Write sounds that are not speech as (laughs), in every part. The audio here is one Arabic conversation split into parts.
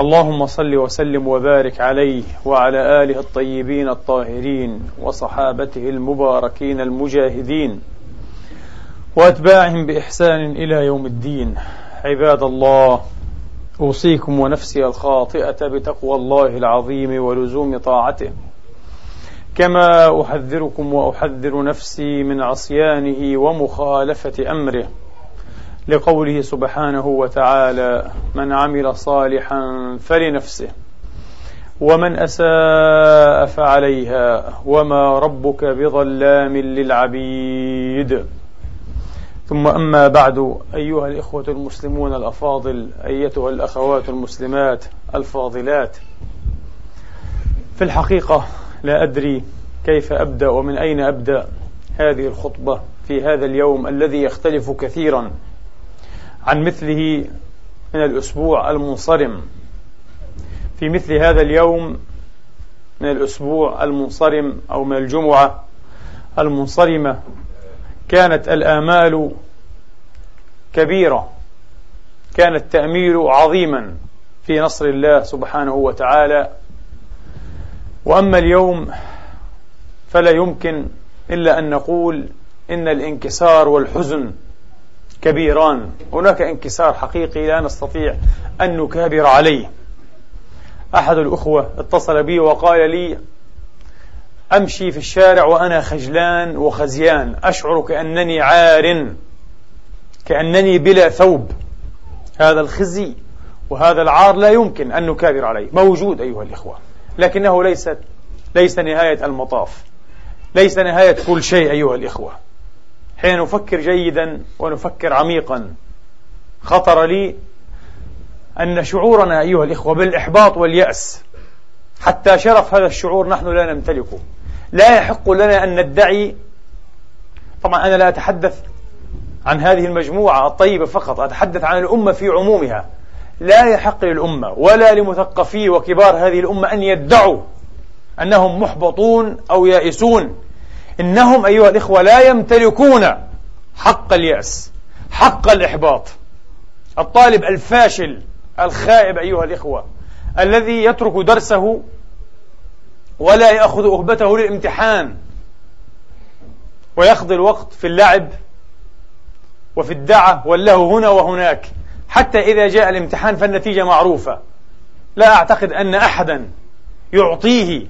اللهم صل وسلم وبارك عليه وعلى آله الطيبين الطاهرين وصحابته المباركين المجاهدين وأتباعهم بإحسان إلى يوم الدين. عباد الله أوصيكم ونفسي الخاطئة بتقوى الله العظيم ولزوم طاعته. كما أحذركم وأحذر نفسي من عصيانه ومخالفة أمره. لقوله سبحانه وتعالى من عمل صالحا فلنفسه ومن أساء فعليها وما ربك بظلام للعبيد. ثم أما بعد أيها الإخوة المسلمون الأفاضل أيتها الأخوات المسلمات الفاضلات في الحقيقة لا أدري كيف أبدأ ومن أين أبدأ هذه الخطبة في هذا اليوم الذي يختلف كثيرا عن مثله من الأسبوع المنصرم. في مثل هذا اليوم من الأسبوع المنصرم أو من الجمعة المنصرمة كانت الآمال كبيرة. كان التأميل عظيما في نصر الله سبحانه وتعالى. وأما اليوم فلا يمكن إلا أن نقول إن الانكسار والحزن كبيران. هناك انكسار حقيقي لا نستطيع أن نكابر عليه. أحد الأخوة اتصل بي وقال لي أمشي في الشارع وأنا خجلان وخزيان. أشعر كأنني عار كأنني بلا ثوب. هذا الخزي وهذا العار لا يمكن أن نكابر عليه. موجود أيها الإخوة لكنه ليست ليس نهاية المطاف ليس نهاية كل شيء أيها الإخوة. حين نفكر جيدا ونفكر عميقا. خطر لي أن شعورنا أيها الإخوة بالإحباط واليأس. حتى شرف هذا الشعور نحن لا نمتلكه. لا يحق لنا أن ندعي. طبعا أنا لا أتحدث عن هذه المجموعة الطيبة فقط أتحدث عن الأمة في عمومها. لا يحق للأمة ولا لمثقفي وكبار هذه الأمة أن يدعوا أنهم محبطون أو يائسون. إنهم أيها الإخوة لا يمتلكون حق اليأس حق الإحباط. الطالب الفاشل الخائب أيها الإخوة الذي يترك درسه ولا يأخذ أهبته للامتحان ويقضي الوقت في اللعب وفي الدعة والله هنا وهناك. حتى إذا جاء الامتحان فالنتيجة معروفة. لا أعتقد أن أحدا يعطيه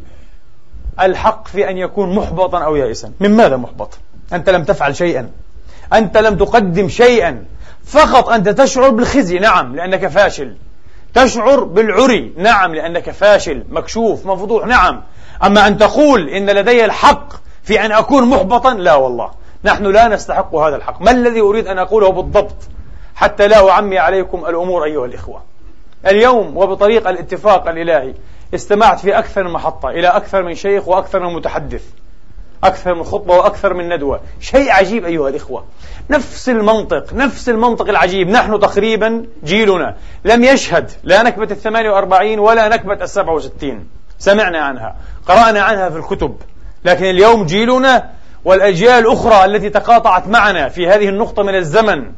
الحق في أن يكون محبطا أو يائسا. من ماذا محبط؟ أنت لم تفعل شيئا. أنت لم تقدم شيئا. فقط أنت تشعر بالخزي نعم لأنك فاشل. تشعر بالعري نعم لأنك فاشل مكشوف مفضوح نعم. أما أن تقول إن لدي الحق في أن أكون محبطا لا والله. نحن لا نستحق هذا الحق. ما الذي أريد أن أقوله بالضبط؟ حتى لا أعمي عليكم الأمور أيها الإخوة. اليوم وبطريق الاتفاق الإلهي استمعت في أكثر من محطة إلى أكثر من شيخ وأكثر من متحدث أكثر من خطبة وأكثر من ندوة. شيء عجيب أيها الإخوة. نفس المنطق نفس المنطق العجيب. نحن تقريبا جيلنا لم يشهد لا نكبة الثمانية وأربعين ولا نكبة السبعة وستين. سمعنا عنها قرأنا عنها في الكتب. لكن اليوم جيلنا والأجيال الأخرى التي تقاطعت معنا في هذه النقطة من الزمن.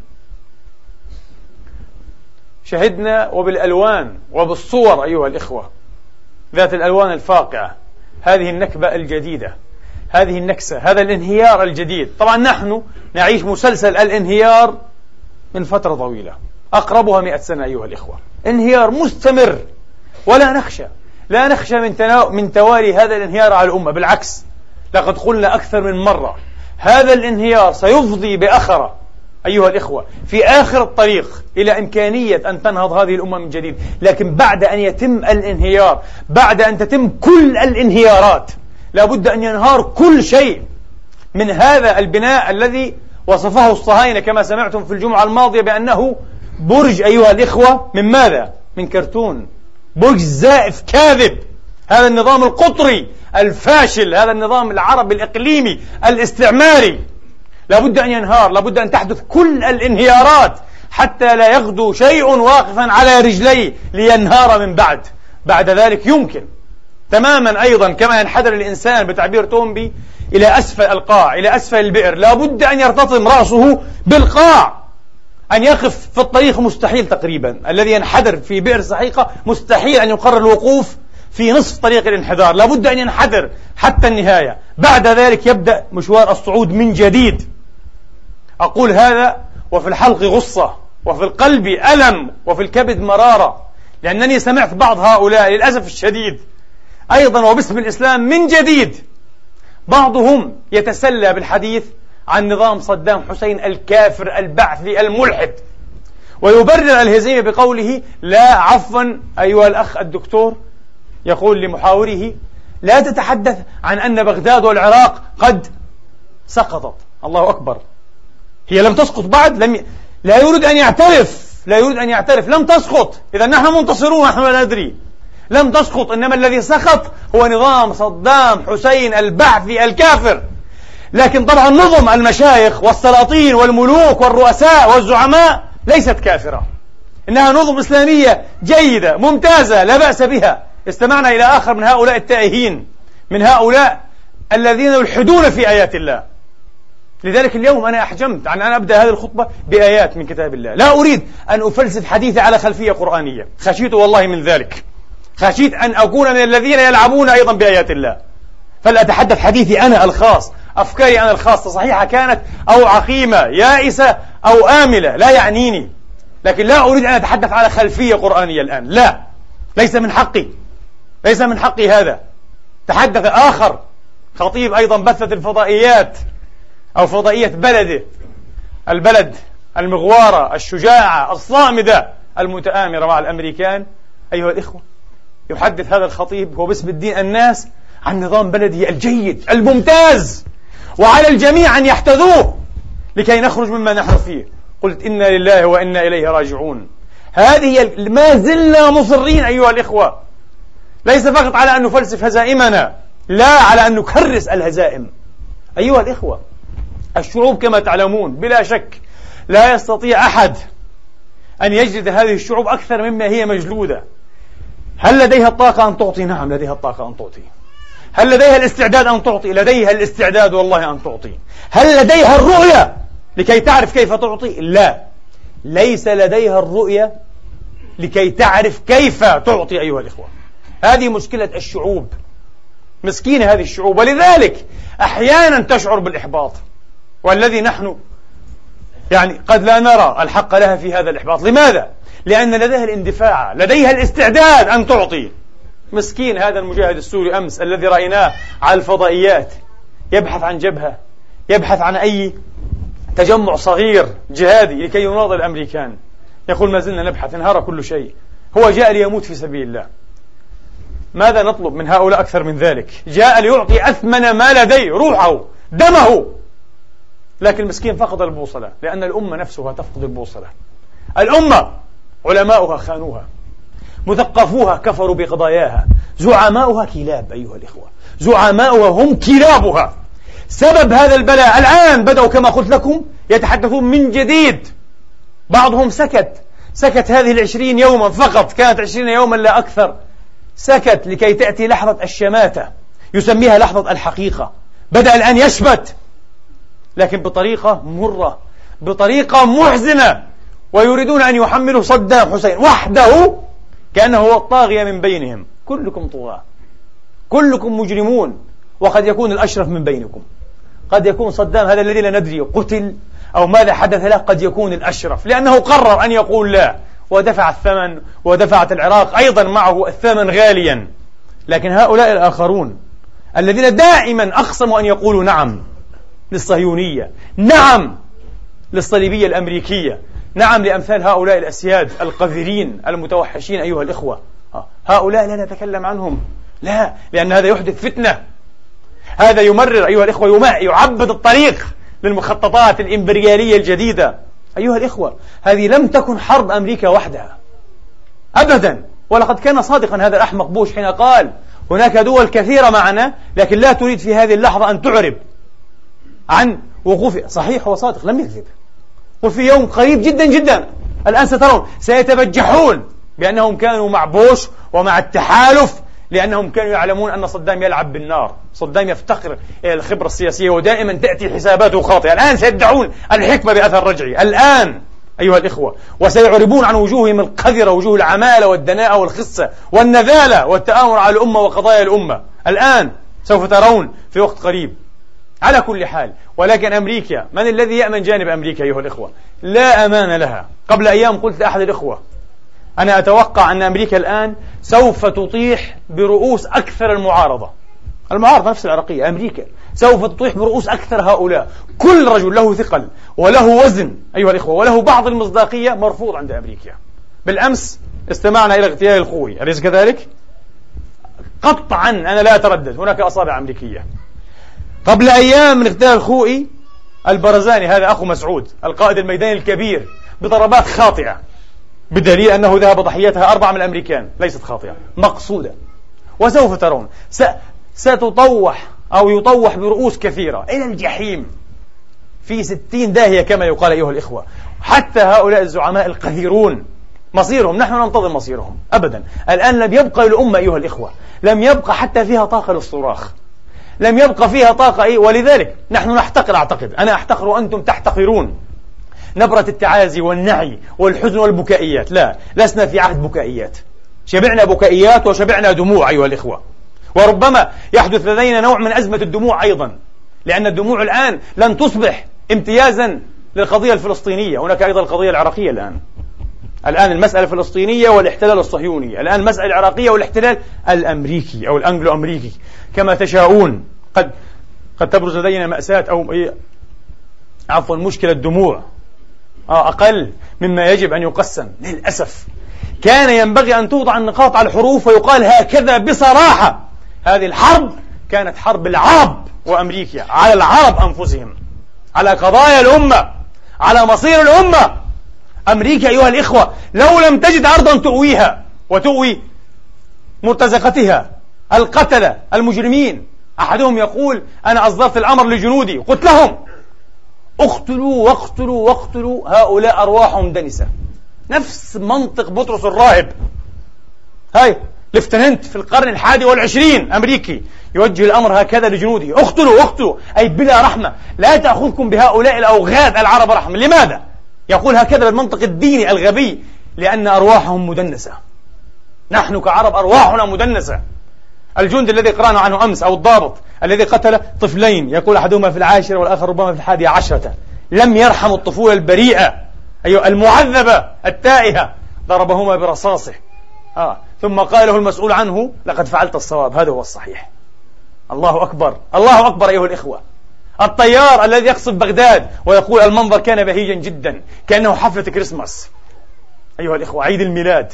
شهدنا وبالألوان وبالصور أيها الإخوة. ذات الألوان الفاقعة. هذه النكبة الجديدة. هذه النكسة. هذا الانهيار الجديد. طبعا نحن نعيش مسلسل الانهيار من فترة طويلة. أقربها مئة سنة أيها الإخوة. انهيار مستمر. ولا نخشى. لا نخشى من, تنا... من توالي هذا الانهيار على الأمة. بالعكس. لقد قلنا أكثر من مرة. هذا الانهيار سيفضي بأخرة أيها الإخوة في آخر الطريق إلى إمكانية أن تنهض هذه الأمة من جديد لكن بعد أن يتم الانهيار بعد أن تتم كل الانهيارات لابد أن ينهار كل شيء من هذا البناء الذي وصفه الصهاينة كما سمعتم في الجمعة الماضية بأنه برج أيها الإخوة من ماذا؟ من كرتون. بوش زائف كاذب. هذا النظام القطري الفاشل هذا النظام العربي الإقليمي الاستعماري. لابد أن ينهار لابد أن تحدث كل الانهيارات حتى لا يغدو شيء واقفا على رجليه لينهار من بعد. بعد ذلك يمكن تماما أيضا كما ينحدر الإنسان بتعبير تومبي إلى أسفل القاع إلى أسفل البئر. لابد أن يرتطم رأسه بالقاع. أن يقف في الطريق مستحيل تقريبا. الذي ينحدر في بئر سحيقة مستحيل أن يقرر الوقوف في نصف طريق الانحدار. لابد أن ينحدر حتى النهاية. بعد ذلك يبدأ مشوار الصعود من جديد. أقول هذا وفي الحلق غصة وفي القلب ألم وفي الكبد مرارة لأنني سمعت بعض هؤلاء للأسف الشديد. أيضا وباسم الإسلام من جديد بعضهم يتسلى بالحديث عن نظام صدام حسين الكافر البعثي الملحد. ويبرر الهزيمة بقوله لا عفوا أيها الأخ الدكتور. يقول لمحاوره لا تتحدث عن أن بغداد والعراق قد سقطت. الله أكبر. هي لم تسقط بعد لم ي... لا يريد أن يعترف لا يريد أن يعترف لم تسقط. إذا نحن منتصرون نحن لا ندري. لم تسقط إنما الذي سقط هو نظام صدام حسين البعثي الكافر. لكن طبعا نظم المشايخ والسلاطين والملوك والرؤساء والزعماء ليست كافرة. إنها نظم إسلامية جيدة ممتازة لا بأس بها. استمعنا إلى آخر من هؤلاء التائهين من هؤلاء الذين يلحدون في آيات الله. لذلك اليوم أنا أحجمت عن أن أبدأ هذه الخطبة بآيات من كتاب الله. لا أريد أن أفلسف حديثي على خلفية قرآنية. خشيت والله من ذلك. خشيت أن أكون من الذين يلعبون أيضا بآيات الله. فلا أتحدث حديثي أنا الخاص. أفكاري أنا الخاصة صحيحة كانت أو عقيمة يائسة أو آملة. لا يعنيني. لكن لا أريد أن أتحدث على خلفية قرآنية الآن. لا. ليس من حقي. ليس من حقي هذا. تحدث آخر. خطيب أيضا بثت الفضائيات. أو فضائية بلده. البلد المغوارة الشجاعة الصامدة المتآمرة مع الأمريكان. أيها الإخوة يحدث هذا الخطيب هو باسم الدين الناس عن نظام بلده الجيد الممتاز. وعلى الجميع أن يحتذوه لكي نخرج مما نحن فيه. قلت إنا لله وإنا إليه راجعون. هذه ما زلنا مصرين أيها الإخوة. ليس فقط على أن نفلسف هزائمنا لا على أن نكرس الهزائم. أيها الإخوة الشعوب كما تعلمون بلا شك لا يستطيع أحد أن يجلد هذه الشعوب أكثر مما هي مجلودة. هل لديها الطاقة أن تعطي؟ نعم لديها الطاقة أن تعطي. هل لديها الاستعداد أن تعطي؟ لديها الاستعداد والله أن تعطي. هل لديها الرؤية لكي تعرف كيف تعطي؟ لا. ليس لديها الرؤية لكي تعرف كيف تعطي أيها الإخوة. هذه مشكلة الشعوب. مسكينة هذه الشعوب. ولذلك أحيانا تشعر بالإحباط. والذي نحن يعني قد لا نرى الحق لها في هذا الإحباط. لماذا؟ لأن لديها الاندفاع لديها الاستعداد أن تعطي. مسكين هذا المجاهد السوري أمس الذي رأيناه على الفضائيات. يبحث عن جبهة يبحث عن أي تجمع صغير جهادي لكي يناضل الأمريكان. يقول ما زلنا نبحث انهار كل شيء. هو جاء ليموت في سبيل الله. ماذا نطلب من هؤلاء أكثر من ذلك؟ جاء ليعطي أثمن ما لديه روحه دمه. لكن المسكين فقد البوصلة لأن الأمة نفسها تفقد البوصلة. الأمة علماؤها خانوها مثقفوها كفروا بقضاياها زعماؤها كلاب أيها الإخوة. زعماؤها هم كلابها. سبب هذا البلاء الآن بدأوا كما قلت لكم يتحدثون من جديد. بعضهم سكت. سكت هذه العشرين يوما فقط كانت عشرين يوما لا أكثر. سكت لكي تأتي لحظة الشماتة يسميها لحظة الحقيقة. بدأ الآن يشمت. لكن بطريقة مرة بطريقة محزنة ويريدون أن يحملوا صدام حسين وحده كأنه هو الطاغية من بينهم. كلكم طغاة كلكم مجرمون وقد يكون الأشرف من بينكم. قد يكون صدام هذا الذي لا ندري قتل أو ماذا حدث له قد يكون الأشرف. لأنه قرر أن يقول لا ودفع الثمن ودفعت العراق أيضا معه الثمن غاليا. لكن هؤلاء الآخرون الذين دائما أقسموا أن يقولوا نعم للصهيونية. نعم للصليبية الأمريكية. نعم لأمثال هؤلاء الأسياد القذرين المتوحشين أيها الإخوة. آه، هؤلاء لا نتكلم عنهم. لا لأن هذا يحدث فتنة. هذا يمرر أيها الإخوة يعبد الطريق للمخططات الإمبريالية الجديدة. أيها الإخوة هذه لم تكن حرب أمريكا وحدها. أبدا. ولقد كان صادقا هذا الأحمق بوش حين قال هناك دول كثيرة معنا لكن لا تريد في هذه اللحظة أن تعرب. عن وقوف صحيح هو صادق لم يكذب. وفي يوم قريب جدا جدا الآن سترون سيتبجحون بأنهم كانوا مع بوش ومع التحالف لأنهم كانوا يعلمون أن صدام يلعب بالنار. صدام يفتقر إلى الخبرة السياسية ودائما تأتي حساباته خاطئة. الآن سيدعون الحكمة بأثر رجعي. الآن أيها الإخوة وسيعربون عن وجوههم القذرة وجوه العمالة والدناءة والخسة والنذالة والتآمر على الأمة وقضايا الأمة. الآن سوف ترون في وقت قريب على كل حال. ولكن أمريكا من الذي يأمن جانب أمريكا أيها الإخوة؟ لا أمان لها. قبل أيام قلت لأحد الإخوة أنا أتوقع أن أمريكا الآن سوف تطيح برؤوس أكثر المعارضة. المعارضة نفس العراقية أمريكا سوف تطيح برؤوس أكثر هؤلاء. كل رجل له ثقل وله وزن أيها الإخوة وله بعض المصداقية مرفوض عند أمريكا. بالأمس استمعنا إلى اغتيال الخوي أليس كذلك؟ قطعا أنا لا أتردد هناك أصابع أمريكية. قبل أيام من اغتيال الخوئي البرزاني هذا أخو مسعود القائد الميداني الكبير بضربات خاطئة بدليل أنه ذهب ضحيتها أربعة من الأمريكان ليست خاطئة مقصودة. وسوف ترون س... ستطوح أو يطوح برؤوس كثيرة إلى الجحيم في ستين داهية كما يقال أيها الإخوة. حتى هؤلاء الزعماء القذرون مصيرهم نحن ننتظر مصيرهم أبدا. الآن لم يبقى للأمة أيها الإخوة لم يبقى حتى فيها طاقة للصراخ. لم يبقى فيها طاقة إيه؟ ولذلك نحن نحتقر أعتقد. أنا أحتقر وأنتم تحتقرون. نبرة التعازي والنعي والحزن والبكائيات. لا لسنا في عهد بكائيات. شبعنا بكائيات وشبعنا دموع أيها الإخوة. وربما يحدث لدينا نوع من أزمة الدموع أيضا. لأن الدموع الآن لن تصبح امتيازا للقضية الفلسطينية. هناك أيضا القضية العراقية الآن. الآن المسألة الفلسطينية والاحتلال الصهيوني الآن المسألة العراقية والاحتلال الأمريكي أو الأنجلو أمريكي كما تشاءون قد قد تبرز لدينا مأساة أو إيه عفوا مشكلة دموع. آه أقل مما يجب أن يقسم. للأسف كان ينبغي أن توضع النقاط على الحروف ويقال هكذا بصراحة. هذه الحرب كانت حرب العرب وأمريكا على العرب أنفسهم على قضايا الأمة على مصير الأمة. أمريكا أيها الإخوة لو لم تجد أرضا تؤويها وتؤوي مرتزقتها القتلة المجرمين أحدهم يقول أنا أصدرت الأمر لجنودي قلت لهم اقتلوا واقتلوا واقتلوا هؤلاء أرواحهم دنسة. نفس منطق بطرس الراهب. هاي لفتننت في القرن الحادي والعشرين أمريكي يوجه الأمر هكذا لجنوده اقتلوا اقتلوا. أي بلا رحمة لا تأخذكم بهؤلاء الأوغاد العرب رحمة. لماذا؟ يقول هكذا بالمنطق الديني الغبي لأن أرواحهم مدنسة. نحن كعرب أرواحنا مدنسة. الجندي الذي قرأنا عنه أمس أو الضابط الذي قتل طفلين يقول أحدهما في العاشرة والآخر ربما في الحادية عشرة. لم يرحم الطفولة البريئة أيها المعذبة التائهة ضربهما برصاصه. آه. ثم قال له المسؤول عنه لقد فعلت الصواب. هذا هو الصحيح. الله أكبر. الله أكبر أيها الإخوة. الطيار الذي يقصف بغداد ويقول المنظر كان بهيجا جدا كأنه حفلة كريسماس. أيها الإخوة عيد الميلاد.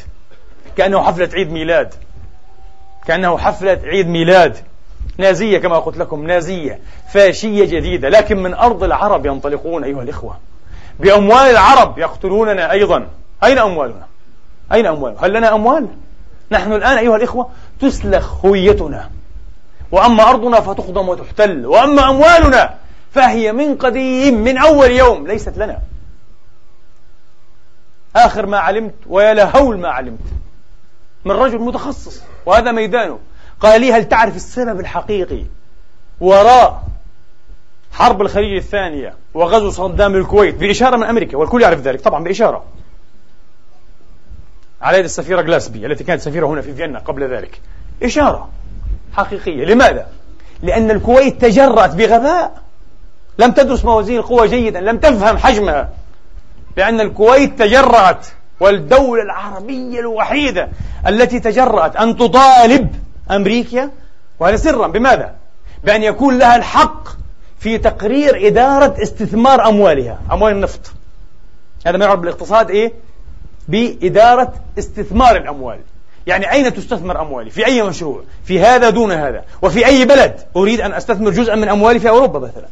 كأنه حفلة عيد ميلاد. كأنه حفلة عيد ميلاد. نازية كما قلت لكم نازية فاشية جديدة. لكن من أرض العرب ينطلقون أيها الإخوة. بأموال العرب يقتلوننا أيضا. أين أموالنا؟ أين أموالنا؟ هل لنا أموال؟ نحن الآن أيها الإخوة تسلخ هويتنا. وأما أرضنا فتقضم وتحتل وأما أموالنا فهي من قديم من أول يوم ليست لنا. آخر ما علمت ويا لهول ما علمت. من رجل متخصص وهذا ميدانه. قال لي هل تعرف السبب الحقيقي؟ وراء حرب الخليج الثانية وغزو صدام الكويت بإشارة من أمريكا والكل يعرف ذلك طبعا بإشارة. على يد السفيرة جلاسبي التي كانت سفيرة هنا في فيينا قبل ذلك. إشارة. حقيقية لماذا؟ لأن الكويت تجرأت بغباء لم تدرس موازين القوى جيدا لم تفهم حجمها لأن الكويت تجرأت والدولة العربية الوحيدة التي تجرأت أن تطالب أمريكا وهذا سرا بماذا؟ بأن يكون لها الحق في تقرير إدارة استثمار أموالها أموال النفط هذا ما يعرف بالاقتصاد إيه؟ بإدارة استثمار الأموال يعني أين تستثمر أموالي؟ في أي مشروع؟ في هذا دون هذا. وفي أي بلد؟ أريد أن أستثمر جزءا من أموالي في أوروبا مثلا.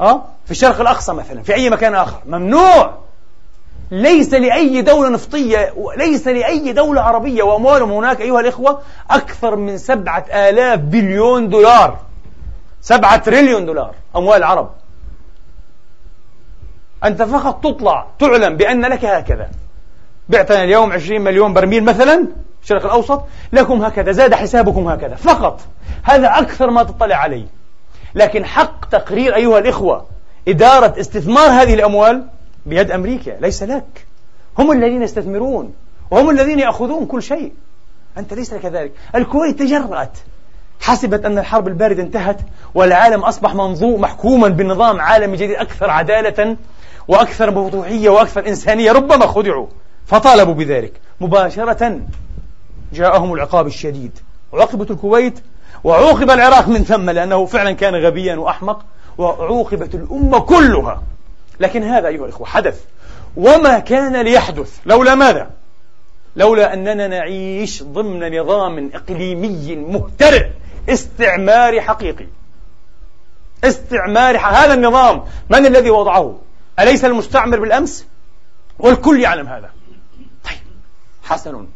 أه؟ في الشرق الأقصى مثلا. في أي مكان آخر. ممنوع. ليس لأي دولة نفطية ليس لأي دولة عربية. وأموالهم هناك أيها الإخوة أكثر من سبعة آلاف بليون دولار. سبعة تريليون دولار. أموال العرب أنت فقط تطلع تعلم بأن لك هكذا. بعتنا اليوم 20 مليون برميل مثلا. الشرق الأوسط لكم هكذا زاد حسابكم هكذا. فقط هذا أكثر ما تطلع عليه. لكن حق تقرير أيها الإخوة إدارة استثمار هذه الأموال بيد أمريكا ليس لك. هم الذين يستثمرون وهم الذين يأخذون كل شيء. أنت ليس كذلك الكويت تجرأت. حسبت أن الحرب الباردة انتهت والعالم أصبح منظوم محكوما بنظام عالمي جديد أكثر عدالة وأكثر مفتوحية وأكثر إنسانية. ربما خدعوا فطالبوا بذلك. مباشرة جاءهم العقاب الشديد. عوقبت الكويت وعوقب العراق من ثم لأنه فعلا كان غبيا وأحمق وعوقبت الأمة كلها. لكن هذا أيها الإخوة حدث. وما كان ليحدث. لولا ماذا؟ لولا أننا نعيش ضمن نظام إقليمي مهترئ استعماري حقيقي. استعماري هذا النظام. من الذي وضعه؟ أليس المستعمر بالأمس؟ والكل يعلم هذا. طيب حسن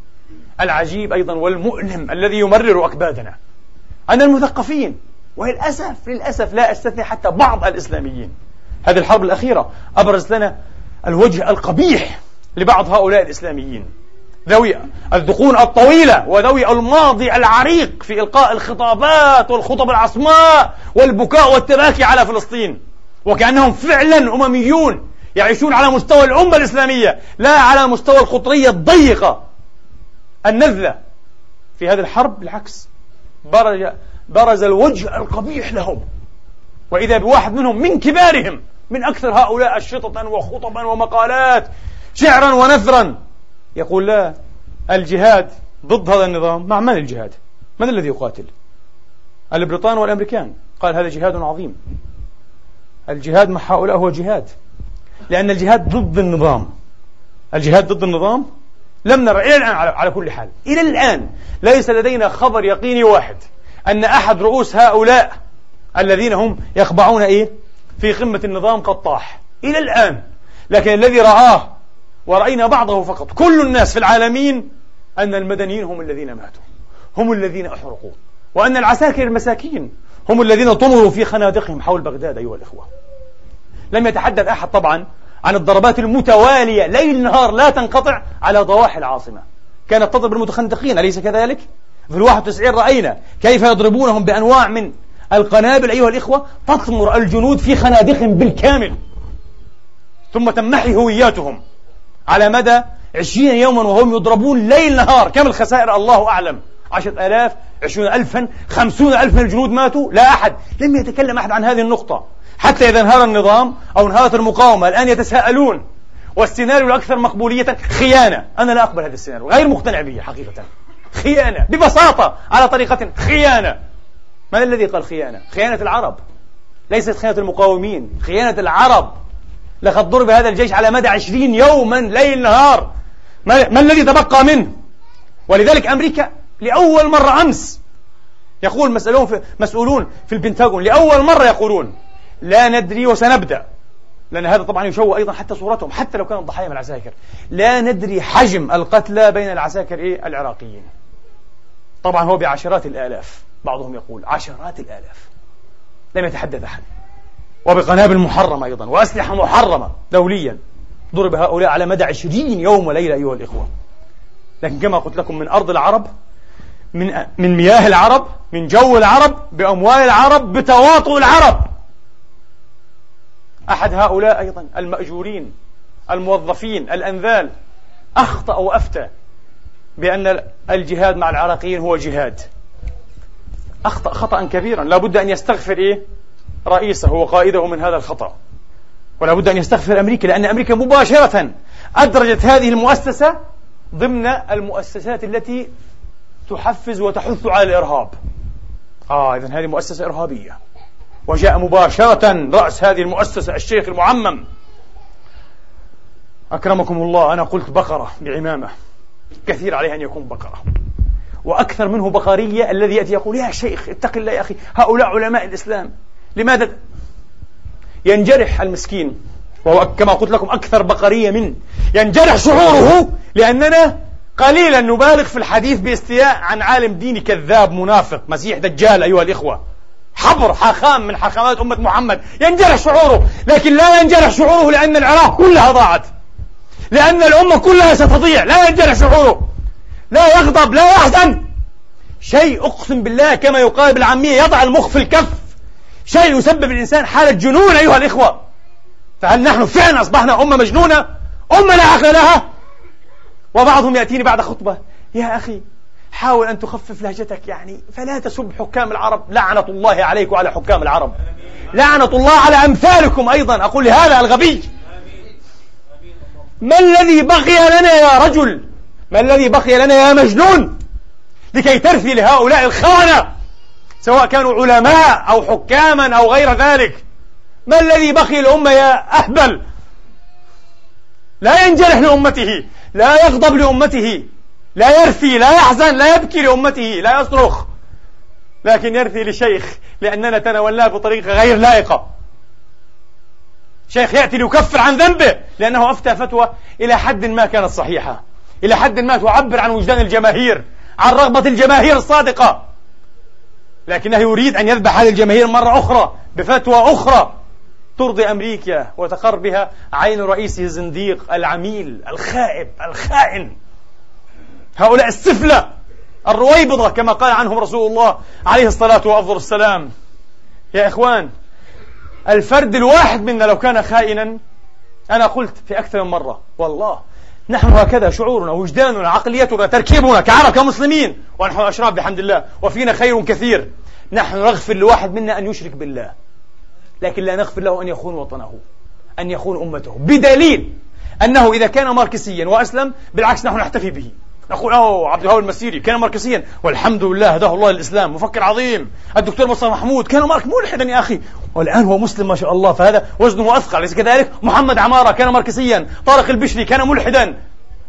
العجيب أيضا والمؤلم الذي يمرر أكبادنا. أن المثقفين وللأسف للأسف لا أستثني حتى بعض الإسلاميين. هذه الحرب الأخيرة أبرز لنا الوجه القبيح لبعض هؤلاء الإسلاميين. ذوي الذقون الطويلة وذوي الماضي العريق في إلقاء الخطابات والخطب العصماء والبكاء والتباكي على فلسطين. وكأنهم فعلا أمميون يعيشون على مستوى الأمة الإسلامية لا على مستوى القطرية الضيقة. النذلة في هذه الحرب بالعكس. برز, برز الوجه القبيح لهم. وإذا بواحد منهم من كبارهم من أكثر هؤلاء شططا وخطبا ومقالات شعرا ونثرا يقول لا الجهاد ضد هذا النظام. مع من الجهاد؟ من الذي يقاتل؟ البريطان والأمريكان. قال هذا جهاد عظيم. الجهاد مع هؤلاء هو جهاد. لأن الجهاد ضد النظام. الجهاد ضد النظام لم نرى إلى الآن على كل حال. إلى الآن ليس لدينا خبر يقيني واحد أن أحد رؤوس هؤلاء الذين هم يخضعون إيه؟ في قمة النظام قد طاح إلى الآن. لكن الذي رآه ورأينا بعضه فقط. كل الناس في العالمين أن المدنيين هم الذين ماتوا. هم الذين أحرقوا. وأن العساكر المساكين هم الذين طمروا في خنادقهم حول بغداد أيها الإخوة. لم يتحدث أحد طبعا عن الضربات المتوالية. ليل نهار لا تنقطع على ضواحي العاصمة. كانت تضرب المتخندقين أليس كذلك؟ في الواحد وتسعين رأينا كيف يضربونهم بأنواع من القنابل أيها الإخوة تطمر الجنود في خنادقهم بالكامل. ثم تمحي هوياتهم. على مدى عشرين يوما وهم يضربون ليل نهار. كم الخسائر؟ الله أعلم. عشرة آلاف عشرون ألفا خمسون ألف من الجنود ماتوا. لا أحد لم يتكلم أحد عن هذه النقطة. حتى إذا انهار النظام أو انهارت المقاومة الآن يتساءلون والسيناريو الأكثر مقبولية خيانة. أنا لا أقبل هذا السيناريو غير مقتنع به حقيقة. خيانة ببساطة على طريقة خيانة. من الذي قال خيانة؟ خيانة العرب. ليست خيانة المقاومين خيانة العرب. لقد ضرب هذا الجيش على مدى عشرين يوما ليل نهار. ما, ما الذي تبقى منه؟ ولذلك أمريكا لأول مرة أمس يقول مسؤولون في, مسؤولون في البنتاغون لأول مرة يقولون لا ندري وسنبدأ. لأن هذا طبعا يشوه أيضا حتى صورتهم حتى لو كانوا ضحايا من العساكر. لا ندري حجم القتلى بين العساكر إيه؟ العراقيين. طبعا هو بعشرات الآلاف. بعضهم يقول عشرات الآلاف. لم يتحدث أحد. وبقنابل محرمة أيضا وأسلحة محرمة دوليا. ضرب هؤلاء على مدى عشرين يوم وليلة أيها الإخوة. لكن كما قلت لكم من أرض العرب من من مياه العرب من جو العرب بأموال العرب بتواطؤ العرب. أحد هؤلاء أيضا المأجورين الموظفين الأنذال. أخطأ وأفتى بأن الجهاد مع العراقيين هو جهاد. أخطأ خطأ كبيرا. لا بد أن يستغفر إيه؟ رئيسه وقائده من هذا الخطأ. ولا بد أن يستغفر أمريكا لأن أمريكا مباشرة أدرجت هذه المؤسسة ضمن المؤسسات التي تحفز وتحث على الإرهاب. آه إذا هذه مؤسسة إرهابية. وجاء مباشرة رأس هذه المؤسسة الشيخ المعمم. أكرمكم الله أنا قلت بقرة بعمامة. كثير عليه أن يكون بقرة. وأكثر منه بقرية الذي يأتي يقول يا شيخ اتق الله يا أخي هؤلاء علماء الإسلام. لماذا ينجرح المسكين؟ وهو كما قلت لكم أكثر بقرية من ينجرح شعوره لأننا قليلا نبالغ في الحديث باستياء عن عالم ديني كذاب منافق مسيح دجال أيها الإخوة. حبر حاخام من حاخامات أمة محمد. ينجرح شعوره. لكن لا ينجرح شعوره لأن العراق كلها ضاعت. لأن الأمة كلها ستضيع. لا ينجرح شعوره. لا يغضب لا يحزن. شيء أقسم بالله كما يقال بالعامية يضع المخ في الكف. شيء يسبب الإنسان حالة جنون أيها الإخوة. فهل نحن فعلا أصبحنا أمة مجنونة؟ أمة لا عقل لها؟ وبعضهم يأتيني بعد خطبة. يا أخي حاول أن تخفف لهجتك يعني. فلا تسب حكام العرب. لعنة الله عليك وعلى حكام العرب. لعنة الله على أمثالكم أيضا. أقول لهذا الغبي ما الذي بقي لنا يا رجل؟ ما الذي بقي لنا يا مجنون؟ لكي ترثي لهؤلاء الخونة. سواء كانوا علماء أو حكاما أو غير ذلك. ما الذي بقي الأمة يا أهبل؟ لا ينجرح لأمته. لا يغضب لأمته. لا يرثي لا يحزن لا يبكي لأمته لا يصرخ. لكن يرثي لشيخ لأننا تناولناه بطريقة غير لائقة. شيخ يأتي ليكفر عن ذنبه لأنه أفتى فتوى إلى حد ما كانت صحيحة. إلى حد ما تعبر عن وجدان الجماهير عن رغبة الجماهير الصادقة. لكنه يريد أن يذبح هذه الجماهير مرة أخرى بفتوى أخرى. ترضي أمريكا وتقر بها عين رئيسه الزنديق العميل الخائب الخائن. هؤلاء السفلة الرويبضة كما قال عنهم رسول الله عليه الصلاة وأفضل السلام. يا إخوان الفرد الواحد منا لو كان خائنا أنا قلت في أكثر من مرة والله نحن هكذا شعورنا وجداننا عقليتنا تركيبنا كعرب كمسلمين ونحن أشراف بحمد الله وفينا خير كثير. نحن نغفر لواحد منا أن يشرك بالله لكن لا نغفر له أن يخون وطنه أن يخون أمته. بدليل أنه إذا كان ماركسيا وأسلم بالعكس نحن نحتفي به. نقول أوه عبد الوهاب المسيري كان ماركسيا والحمد لله هداه الله للإسلام مفكر عظيم. الدكتور مصطفى محمود كان مارك ملحدا يا أخي. والآن هو مسلم ما شاء الله فهذا وزنه أثقل ليس كذلك؟ محمد عمارة كان ماركسيا طارق البشري كان ملحدا.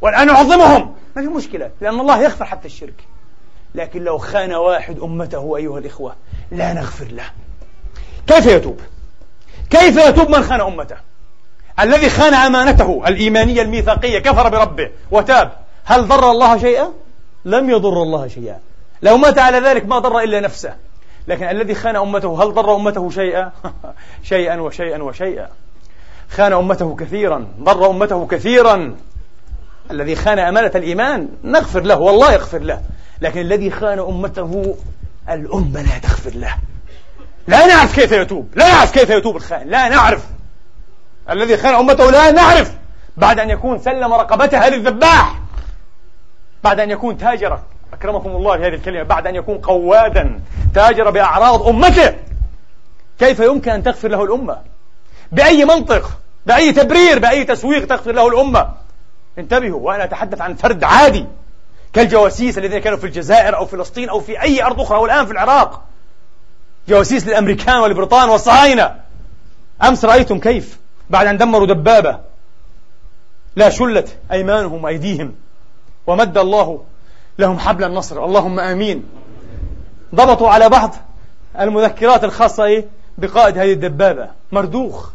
والآن نعظمهم ما في مشكلة لأن الله يغفر حتى الشرك. لكن لو خان واحد أمته أيها الإخوة لا نغفر له. كيف يتوب؟ كيف يتوب من خان أمته؟ الذي خان أمانته الإيمانية الميثاقية كفر بربه وتاب. هل ضر الله شيئا؟ لم يضر الله شيئا. لو مات على ذلك ما ضر إلا نفسه. لكن الذي خان أمته هل ضر أمته شيئا؟ (laughs) شيئا وشيئا وشيئا. خان أمته كثيرا ضر أمته كثيرا. الذي خان أمانة الإيمان نغفر له والله يغفر له. لكن الذي خان أمته الأمة لا تغفر له. لا نعرف كيف يتوب لا نعرف كيف يتوب الخائن لا نعرف. الذي خان أمته لا نعرف. بعد أن يكون سلم رقبتها للذباح بعد أن يكون تاجرا. أكرمكم الله بهذه الكلمة. بعد أن يكون قوادا. تاجر بأعراض أمته. كيف يمكن أن تغفر له الأمة؟ بأي منطق؟ بأي تبرير؟ بأي تسويق تغفر له الأمة؟ انتبهوا وأنا أتحدث عن فرد عادي. كالجواسيس الذين كانوا في الجزائر أو فلسطين أو في أي أرض أخرى والآن في العراق. جواسيس للأمريكان والبريطان والصهاينة أمس رأيتم كيف؟ بعد أن دمروا دبابة. لا شلت أيمانهم وأيديهم. ومد الله لهم حبل النصر. اللهم آمين. ضبطوا على بعض المذكرات الخاصة إيه؟ بقائد هذه الدبابة. مردوخ.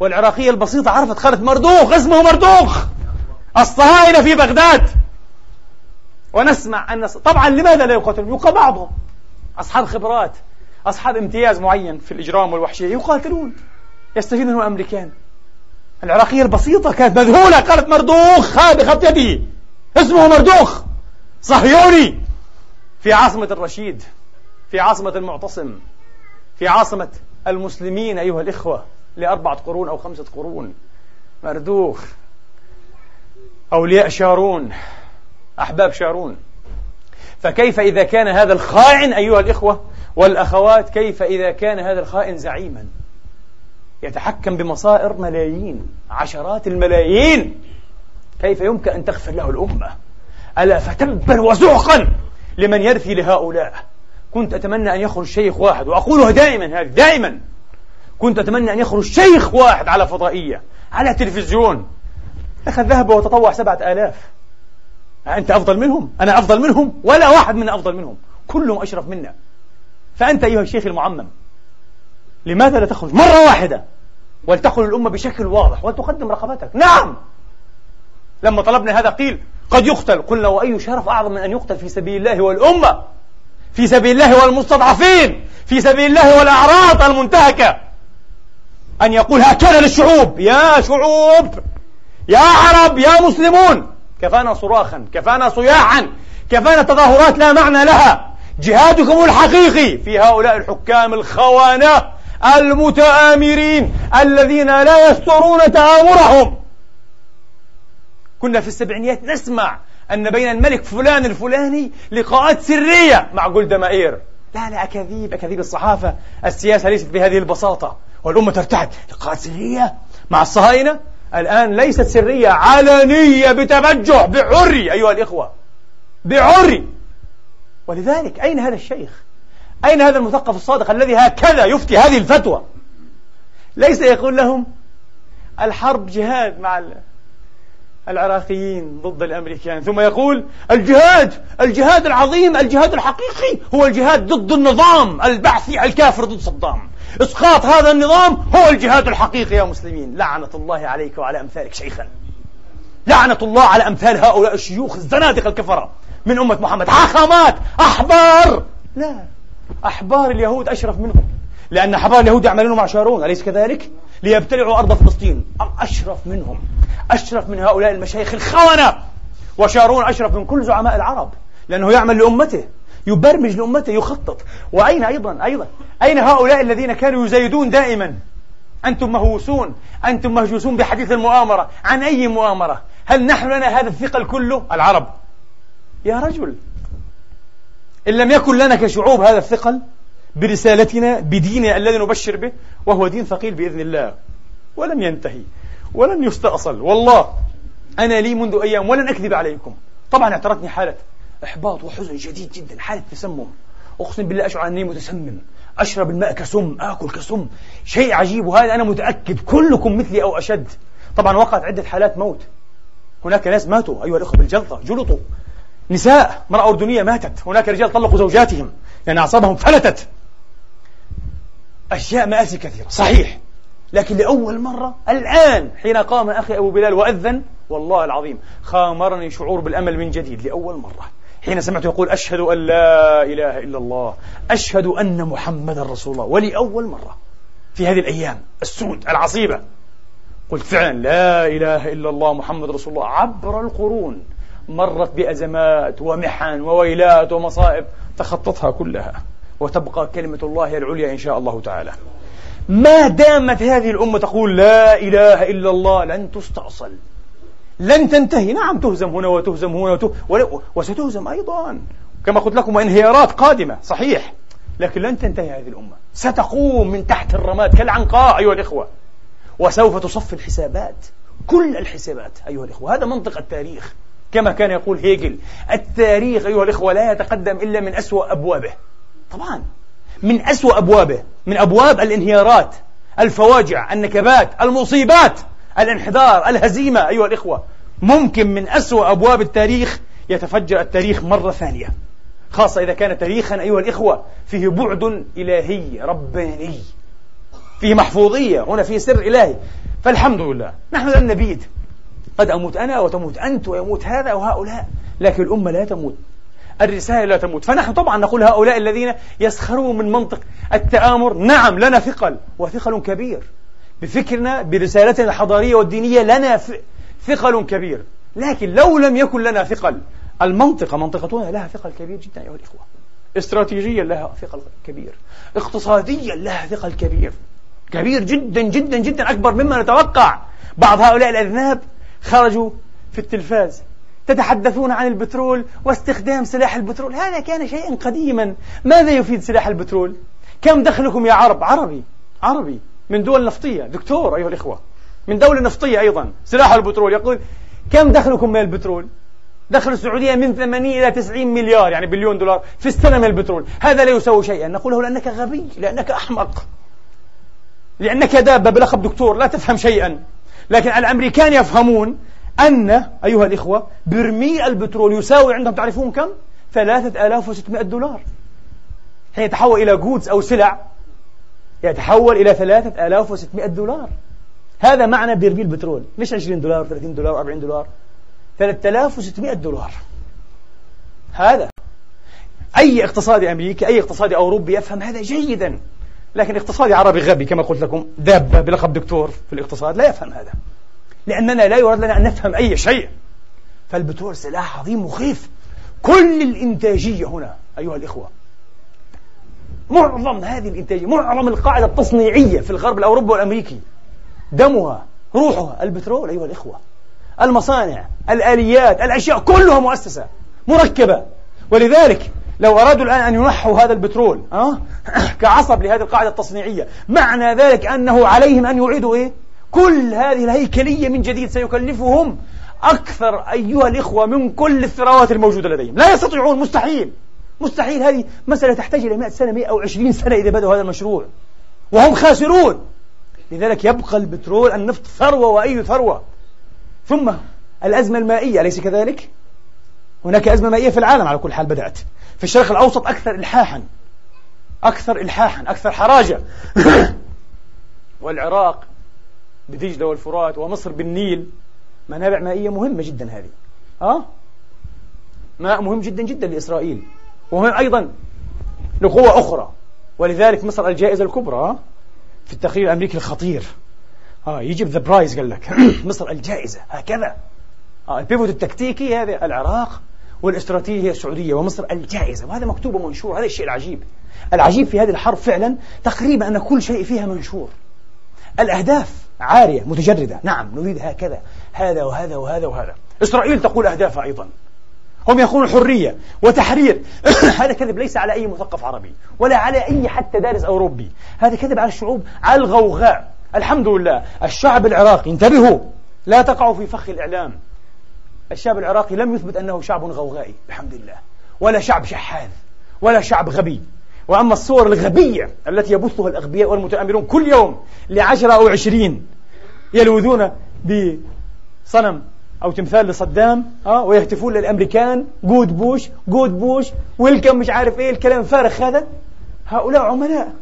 والعراقية البسيطة عرفت قالت مردوخ. اسمه مردوخ. الصهاينة في بغداد. ونسمع أن طبعا لماذا لا يقاتلون؟ يقى بعضهم. أصحاب خبرات أصحاب امتياز معين في الإجرام والوحشية يقاتلون. يستفيد منهم الأمريكان العراقية البسيطة كانت مذهولة. قالت مردوخ هذا بخط يده. اسمه مردوخ. صهيوني. في عاصمة الرشيد في عاصمة المعتصم في عاصمة المسلمين أيها الإخوة لأربعة قرون أو خمسة قرون. مردوخ. أولياء شارون أحباب شارون. فكيف إذا كان هذا الخائن أيها الإخوة والأخوات كيف إذا كان هذا الخائن زعيما؟ يتحكم بمصائر ملايين عشرات الملايين. كيف يمكن أن تغفر له الأمة؟ ألا فتبا وزحقا لمن يرثي لهؤلاء. كنت أتمنى أن يخرج شيخ واحد وأقولها دائما هذه دائما. كنت أتمنى أن يخرج شيخ واحد على فضائية على تلفزيون. أخذ ذهب وتطوع سبعة آلاف. أنت أفضل منهم؟ أنا أفضل منهم؟ ولا واحد منا أفضل منهم. كلهم أشرف منا. فأنت أيها الشيخ المعمم لماذا لا تخرج مرة واحدة ولتقل الأمة بشكل واضح ولتقدم رقبتك؟ نعم! لما طلبنا هذا قيل قد يقتل. قلنا وأي شرف أعظم من أن يقتل في سبيل الله والأمة؟ في سبيل الله والمستضعفين؟ في سبيل الله والأعراض المنتهكة؟ أن يقول هكذا للشعوب. يا شعوب! يا عرب! يا مسلمون! كفانا صراخا كفانا صياحا كفانا تظاهرات لا معنى لها. جهادكم الحقيقي في هؤلاء الحكام الخونة المتآمرين الذين لا يسترون تآمرهم. كنا في السبعينيات نسمع أن بين الملك فلان الفلاني لقاءات سرية مع جولدا مائير. لا لا أكاذيب أكاذيب الصحافة. السياسة ليست بهذه البساطة. والأمة ترتعد. لقاءات سرية مع الصهاينة؟ الآن ليست سرية علنية بتبجح بعري أيها الإخوة. بعري. ولذلك أين هذا الشيخ؟ أين هذا المثقف الصادق الذي هكذا يفتي هذه الفتوى؟ ليس يقول لهم الحرب جهاد مع العراقيين ضد الأمريكان. ثم يقول الجهاد الجهاد العظيم الجهاد الحقيقي هو الجهاد ضد النظام البعثي الكافر ضد صدام. إسقاط هذا النظام هو الجهاد الحقيقي يا مسلمين. لعنة الله عليك وعلى أمثالك شيخا. لعنة الله على أمثال هؤلاء الشيوخ الزنادقه الكفرة من أمة محمد. حاخامات أحبار. لا أحبار اليهود أشرف منهم لأن احبار اليهود يعملون مع شارون أليس كذلك؟ ليبتلعوا أرض فلسطين. أشرف منهم؟ أشرف من هؤلاء المشايخ الخونة. وشارون أشرف من كل زعماء العرب لأنه يعمل لأمته يبرمج لأمته يخطط. وأين أيضا؟ أيضا. أين هؤلاء الذين كانوا يزايدون دائما؟ أنتم مهووسون. أنتم مهجوسون بحديث المؤامرة. عن أي مؤامرة؟ هل نحن لنا هذا الثقل كله؟ العرب. يا رجل. إن لم يكن لنا كشعوب هذا الثقل برسالتنا بديننا الذي نبشر به وهو دين ثقيل بإذن الله. ولم ينتهي ولن يستأصل. والله أنا لي منذ أيام ولن أكذب عليكم. طبعا اعترتني حالة إحباط وحزن شديد جدا حالة تسمم. أقسم بالله أشعر أني متسمم. أشرب الماء كسم آكل كسم. شيء عجيب وهذا أنا متأكد كلكم مثلي أو أشد. طبعا وقعت عدة حالات موت. هناك ناس ماتوا أيها الأخوة بالجلطة جلطوا. نساء امرأة أردنية ماتت. هناك رجال طلقوا زوجاتهم لأن أعصابهم فلتت. أشياء مآسي كثيرة. صحيح. لكن لأول مرة الآن حين قام أخي أبو بلال وأذن والله العظيم خامرني شعور بالأمل من جديد. لأول مرة حين سمعته يقول أشهد أن لا إله إلا الله أشهد أن محمدا رسول الله. ولأول مرة في هذه الأيام السود العصيبة قلت فعلا لا إله إلا الله محمد رسول الله عبر القرون مرت بأزمات ومحن وويلات ومصائب تخطتها كلها. وتبقى كلمة الله العليا إن شاء الله تعالى. ما دامت هذه الأمة تقول لا إله إلا الله لن تستأصل. لن تنتهي. نعم تهزم هنا وتهزم هنا وستهزم أيضا. كما قلت لكم انهيارات قادمة. صحيح. لكن لن تنتهي هذه الأمة. ستقوم من تحت الرماد. كالعنقاء أيها الإخوة. وسوف تصفي الحسابات. كل الحسابات أيها الإخوة. هذا منطق التاريخ. كما كان يقول هيجل التاريخ أيها الإخوة لا يتقدم إلا من أسوأ أبوابه. طبعا. من أسوأ أبوابه من أبواب الانهيارات الفواجع النكبات المصيبات الانحدار الهزيمة أيها الإخوة. ممكن من أسوأ أبواب التاريخ يتفجر التاريخ مرة ثانية. خاصة إذا كان تاريخا أيها الإخوة فيه بعد إلهي رباني. فيه محفوظية هنا فيه سر إلهي. فالحمد لله نحن لن نبيد. قد أموت أنا وتموت أنت ويموت هذا وهؤلاء لكن الأمة لا تموت. الرسالة لا تموت. فنحن طبعا نقول هؤلاء الذين يسخرون من منطق التآمر نعم لنا ثقل وثقل كبير. بفكرنا برسالتنا الحضارية والدينية لنا ثقل كبير. لكن لو لم يكن لنا ثقل المنطقة منطقتنا لها ثقل كبير جدا أيها الإخوة. استراتيجيا لها ثقل كبير. اقتصاديا لها ثقل كبير. كبير جدا جدا جدا أكبر مما نتوقع. بعض هؤلاء الأذناب خرجوا في التلفاز. تتحدثون عن البترول واستخدام سلاح البترول. هذا كان شيئا قديما. ماذا يفيد سلاح البترول؟ كم دخلكم يا عرب؟ عربي عربي. من دول نفطية. دكتور أيها الإخوة. من دولة نفطية أيضا. سلاح البترول يقول كم دخلكم من البترول؟ دخل السعودية من 80 إلى 90 مليار يعني بليون دولار في السنة من البترول. هذا لا يساوي شيئا. نقول له لأنك غبي لأنك أحمق. لأنك دابة بلقب دكتور لا تفهم شيئا. لكن الأمريكان يفهمون أن أيها الإخوة برميل البترول يساوي عندهم تعرفون كم؟ 3600 دولار. حين يتحول إلى جودز أو سلع يتحول إلى 3600 دولار. هذا معنى برميل بترول مش 20 دولار 30 دولار 40 دولار. 3600 دولار. هذا أي اقتصادي أمريكي أي اقتصادي أوروبي يفهم هذا جيدا. لكن اقتصادي عربي غبي كما قلت لكم دابة بلقب دكتور في الاقتصاد لا يفهم هذا. لأننا لا يراد لنا أن نفهم أي شيء فالبترول سلاح عظيم مخيف كل الإنتاجية هنا أيها الإخوة معظم هذه الإنتاجية معظم القاعدة التصنيعية في الغرب الأوروبي والأمريكي دمها روحها البترول أيها الإخوة المصانع الآليات الأشياء كلها مؤسسة مركبة ولذلك لو أرادوا الآن أن ينحوا هذا البترول أه؟ (coughs) كعصب لهذه القاعدة التصنيعية معنى ذلك أنه عليهم أن يعيدوا إيه؟ كل هذه الهيكلية من جديد سيكلفهم أكثر أيها الإخوة من كل الثروات الموجودة لديهم. لا يستطيعون مستحيل. مستحيل. هذه مسألة تحتاج إلى 100 سنة 100 أو 20 سنة إذا بدأوا هذا المشروع. وهم خاسرون. لذلك يبقى البترول النفط ثروة وأي ثروة. ثم الأزمة المائية أليس كذلك؟ هناك أزمة مائية في العالم على كل حال بدأت. في الشرق الأوسط أكثر إلحاحا. أكثر إلحاحا أكثر حراجة. (coughs) والعراق بدجلة والفرات ومصر بالنيل. منابع مائية مهمة جدا هذه. أه؟ ماء مهم جدا جدا لإسرائيل. ومهم أيضا لقوة أخرى. ولذلك مصر الجائزة الكبرى؟ في التقرير الأمريكي الخطير. آه Egypt the prize قال لك. (clears throat) مصر الجائزة. هكذا. آه ال pivot التكتيكي هذا العراق والإستراتيجية السعودية ومصر الجائزة. وهذا مكتوب ومنشور هذا الشيء العجيب. العجيب في هذه الحرب فعلا تقريبا أن كل شيء فيها منشور. الأهداف عارية متجردة. نعم نريد هكذا. هذا وهذا وهذا وهذا. إسرائيل تقول أهدافها أيضا. هم يقولون حرية وتحرير. (coughs) هذا كذب ليس على أي مثقف عربي ولا على أي حتى دارس أوروبي. هذا كذب على الشعوب على الغوغاء. الحمد لله. الشعب العراقي انتبهوا لا تقعوا في فخ الإعلام. الشعب العراقي لم يثبت أنه شعب غوغائي الحمد لله. ولا شعب شحاذ ولا شعب غبي. وأما الصور الغبية التي يبثها الأغبياء والمتآمرون كل يوم لعشرة أو عشرين يلوذون بصنم أو تمثال لصدام أه ويهتفون للأمريكان good Bush good Bush welcome مش عارف إيه الكلام الفارغ هذا. هؤلاء عملاء.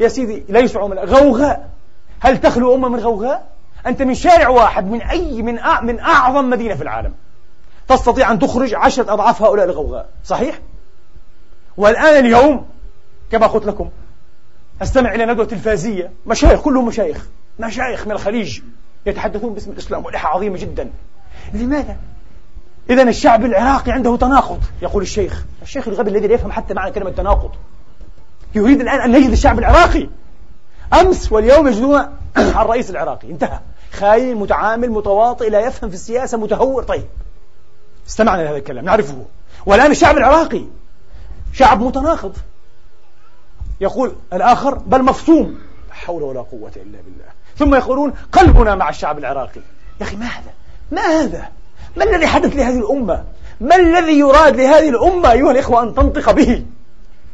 يا سيدي ليسوا عملاء. غوغاء. هل تخلو أمة من غوغاء؟ أنت من شارع واحد من أي من من أعظم مدينة في العالم. تستطيع أن تخرج عشرة أضعاف هؤلاء الغوغاء. صحيح؟ والآن اليوم كما قلت لكم. أستمع إلى ندوة تلفازية. مشايخ كلهم مشايخ. مشايخ من الخليج يتحدثون باسم الإسلام ولحى عظيمة جدا. لماذا؟ إذا الشعب العراقي عنده تناقض يقول الشيخ. الشيخ الغبي الذي لا يفهم حتى معنى كلمة تناقض. يريد الآن أن نجد الشعب العراقي. أمس واليوم يجدون (clears throat) الرئيس العراقي. انتهى. خاين متعامل متواطئ لا يفهم في السياسة متهور. طيب. استمعنا لهذا الكلام نعرفه. والآن الشعب العراقي شعب متناقض. يقول الآخر بل مفصوم لا حول ولا قوة إلا بالله. ثم يقولون قلبنا مع الشعب العراقي. يا أخي ما هذا؟ ما هذا؟ ما الذي حدث لهذه الأمة؟ ما الذي يراد لهذه الأمة أيها الإخوة أن تنطق به؟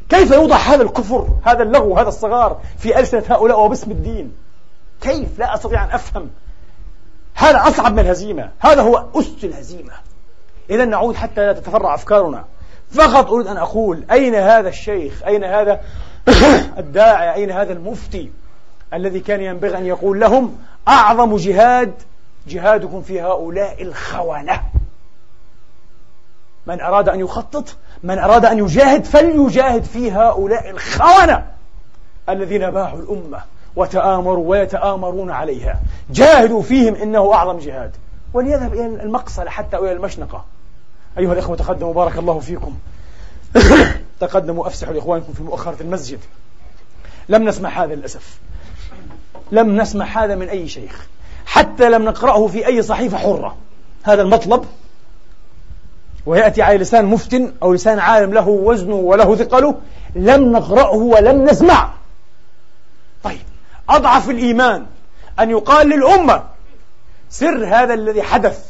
كيف يوضع هذا الكفر هذا اللغو هذا الصغار في ألسنة هؤلاء وباسم الدين؟ كيف لا أستطيع أن أفهم؟ هذا أصعب من الهزيمة. هذا هو أس الهزيمة. إذا نعود حتى لا تتفرع أفكارنا. فقط أريد أن أقول أين هذا الشيخ؟ أين هذا (coughs) الداعي أين هذا المفتي الذي كان ينبغي أن يقول لهم أعظم جهاد جهادكم في هؤلاء الخونة؟ من أراد أن يخطط من أراد أن يجاهد فليجاهد في هؤلاء الخونة الذين باعوا الأمة وتآمروا ويتآمرون عليها. جاهدوا فيهم إنه أعظم جهاد. وليذهب إلى المقصلة حتى إلى المشنقة. أيها الإخوة تقدموا بارك الله فيكم. (coughs) تقدموا أفسحوا لإخوانكم في مؤخرة المسجد. لم نسمع هذا للأسف. لم نسمع هذا من أي شيخ. حتى لم نقرأه في أي صحيفة حرة. هذا المطلب. ويأتي على لسان مفتن أو لسان عالم له وزنه وله ثقله لم نقرأه ولم نسمع. طيب أضعف الإيمان أن يقال للأمة سر هذا الذي حدث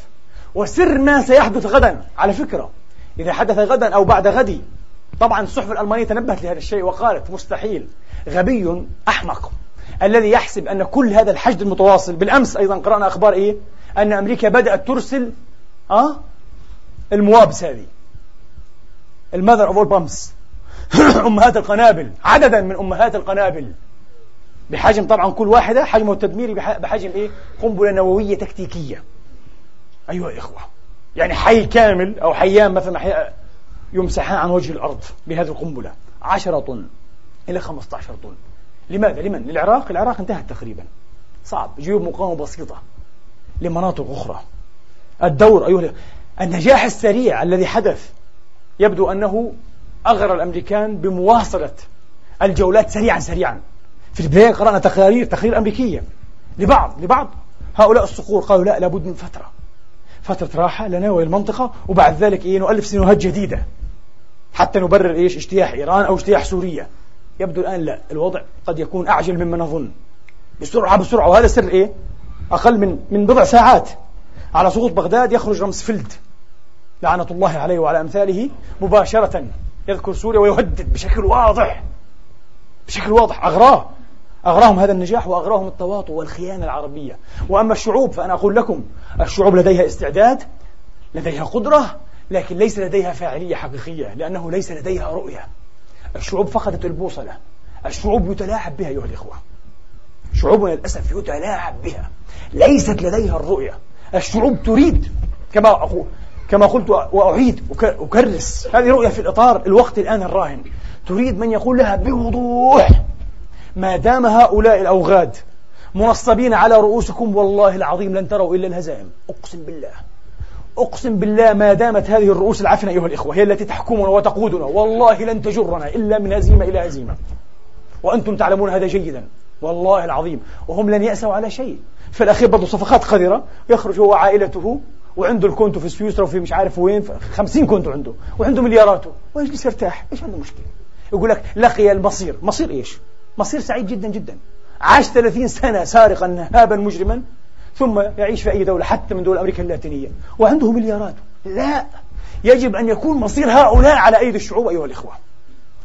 وسر ما سيحدث غدا. على فكرة إذا حدث غدا أو بعد غد طبعا الصحف الألمانية تنبهت لهذا الشيء وقالت مستحيل غبي أحمق الذي يحسب أن كل هذا الحشد المتواصل بالأمس أيضا قرأنا أخبار إيه؟ أن أمريكا بدأت ترسل أه؟ الموابس هذه. المذر أول بامس (clears throat) أمهات القنابل عددا من أمهات القنابل. بحجم طبعا كل واحدة حجمه التدميري بحجم إيه؟ قنبلة نووية تكتيكية. أيها الإخوة يعني حي كامل أو حيان مثلا يمسحان عن وجه الأرض بهذه القنبلة. 10 طن إلى 15 طن. لماذا؟ لمن؟ للعراق؟ العراق انتهت تقريبا. صعب. جيوب مقاومة بسيطة لمناطق أخرى. الدور أيها النجاح السريع الذي حدث يبدو أنه أغرى الأمريكان بمواصلة الجولات سريعا سريعا. في البداية قرأنا تقارير تقارير أمريكية لبعض لبعض. هؤلاء الصقور قالوا لا لابد من فترة. فترة راحة لنا وللمنطقة وبعد ذلك إيه نؤلف سيناريوهات جديدة. حتى نبرر إيش اجتياح إيران أو اجتياح سوريا. يبدو الآن لا الوضع قد يكون أعجل مما نظن بسرعة بسرعة وهذا سر إيه؟ أقل من من بضع ساعات. على سقوط بغداد يخرج رمسفيلد لعنة الله عليه وعلى أمثاله مباشرة يذكر سوريا ويهدد بشكل واضح. بشكل واضح أغراه. أغراهم هذا النجاح وأغراهم التواطؤ والخيانة العربية. وأما الشعوب فأنا أقول لكم الشعوب لديها استعداد لديها قدرة لكن ليس لديها فاعلية حقيقية لأنه ليس لديها رؤية. الشعوب فقدت البوصلة. الشعوب يتلاعب بها أيها الإخوة. شعوبنا للأسف يتلاعب بها. ليست لديها الرؤية. الشعوب تريد كما أقول كما قلت وأعيد أكرس هذه رؤية في الإطار الوقت الآن الراهن. تريد من يقول لها بوضوح. ما دام هؤلاء الأوغاد منصبين على رؤوسكم والله العظيم لن تروا إلا الهزائم. أقسم بالله. أقسم بالله ما دامت هذه الرؤوس العفنة أيها الإخوة هي التي تحكمنا وتقودنا والله لن تجرنا إلا من هزيمة إلى هزيمة. وأنتم تعلمون هذا جيدا والله العظيم. وهم لن يأسوا على شيء. في الأخير برضه صفقات قذرة يخرج هو وعائلته وعنده ال Konto في سويسرا وفي مش عارف وين 50 Konto عنده وعنده ملياراته. ويجلس يرتاح إيش عنده مشكلة؟ يقول لك لقي المصير. مصير إيش؟ مصير سعيد جدا جدا. عاش 30 سنة سارقا نهابا مجرما ثم يعيش في أي دولة حتى من دول أمريكا اللاتينية. وعنده مليارات. لا يجب أن يكون مصير هؤلاء على أيدي الشعوب أيها الإخوة.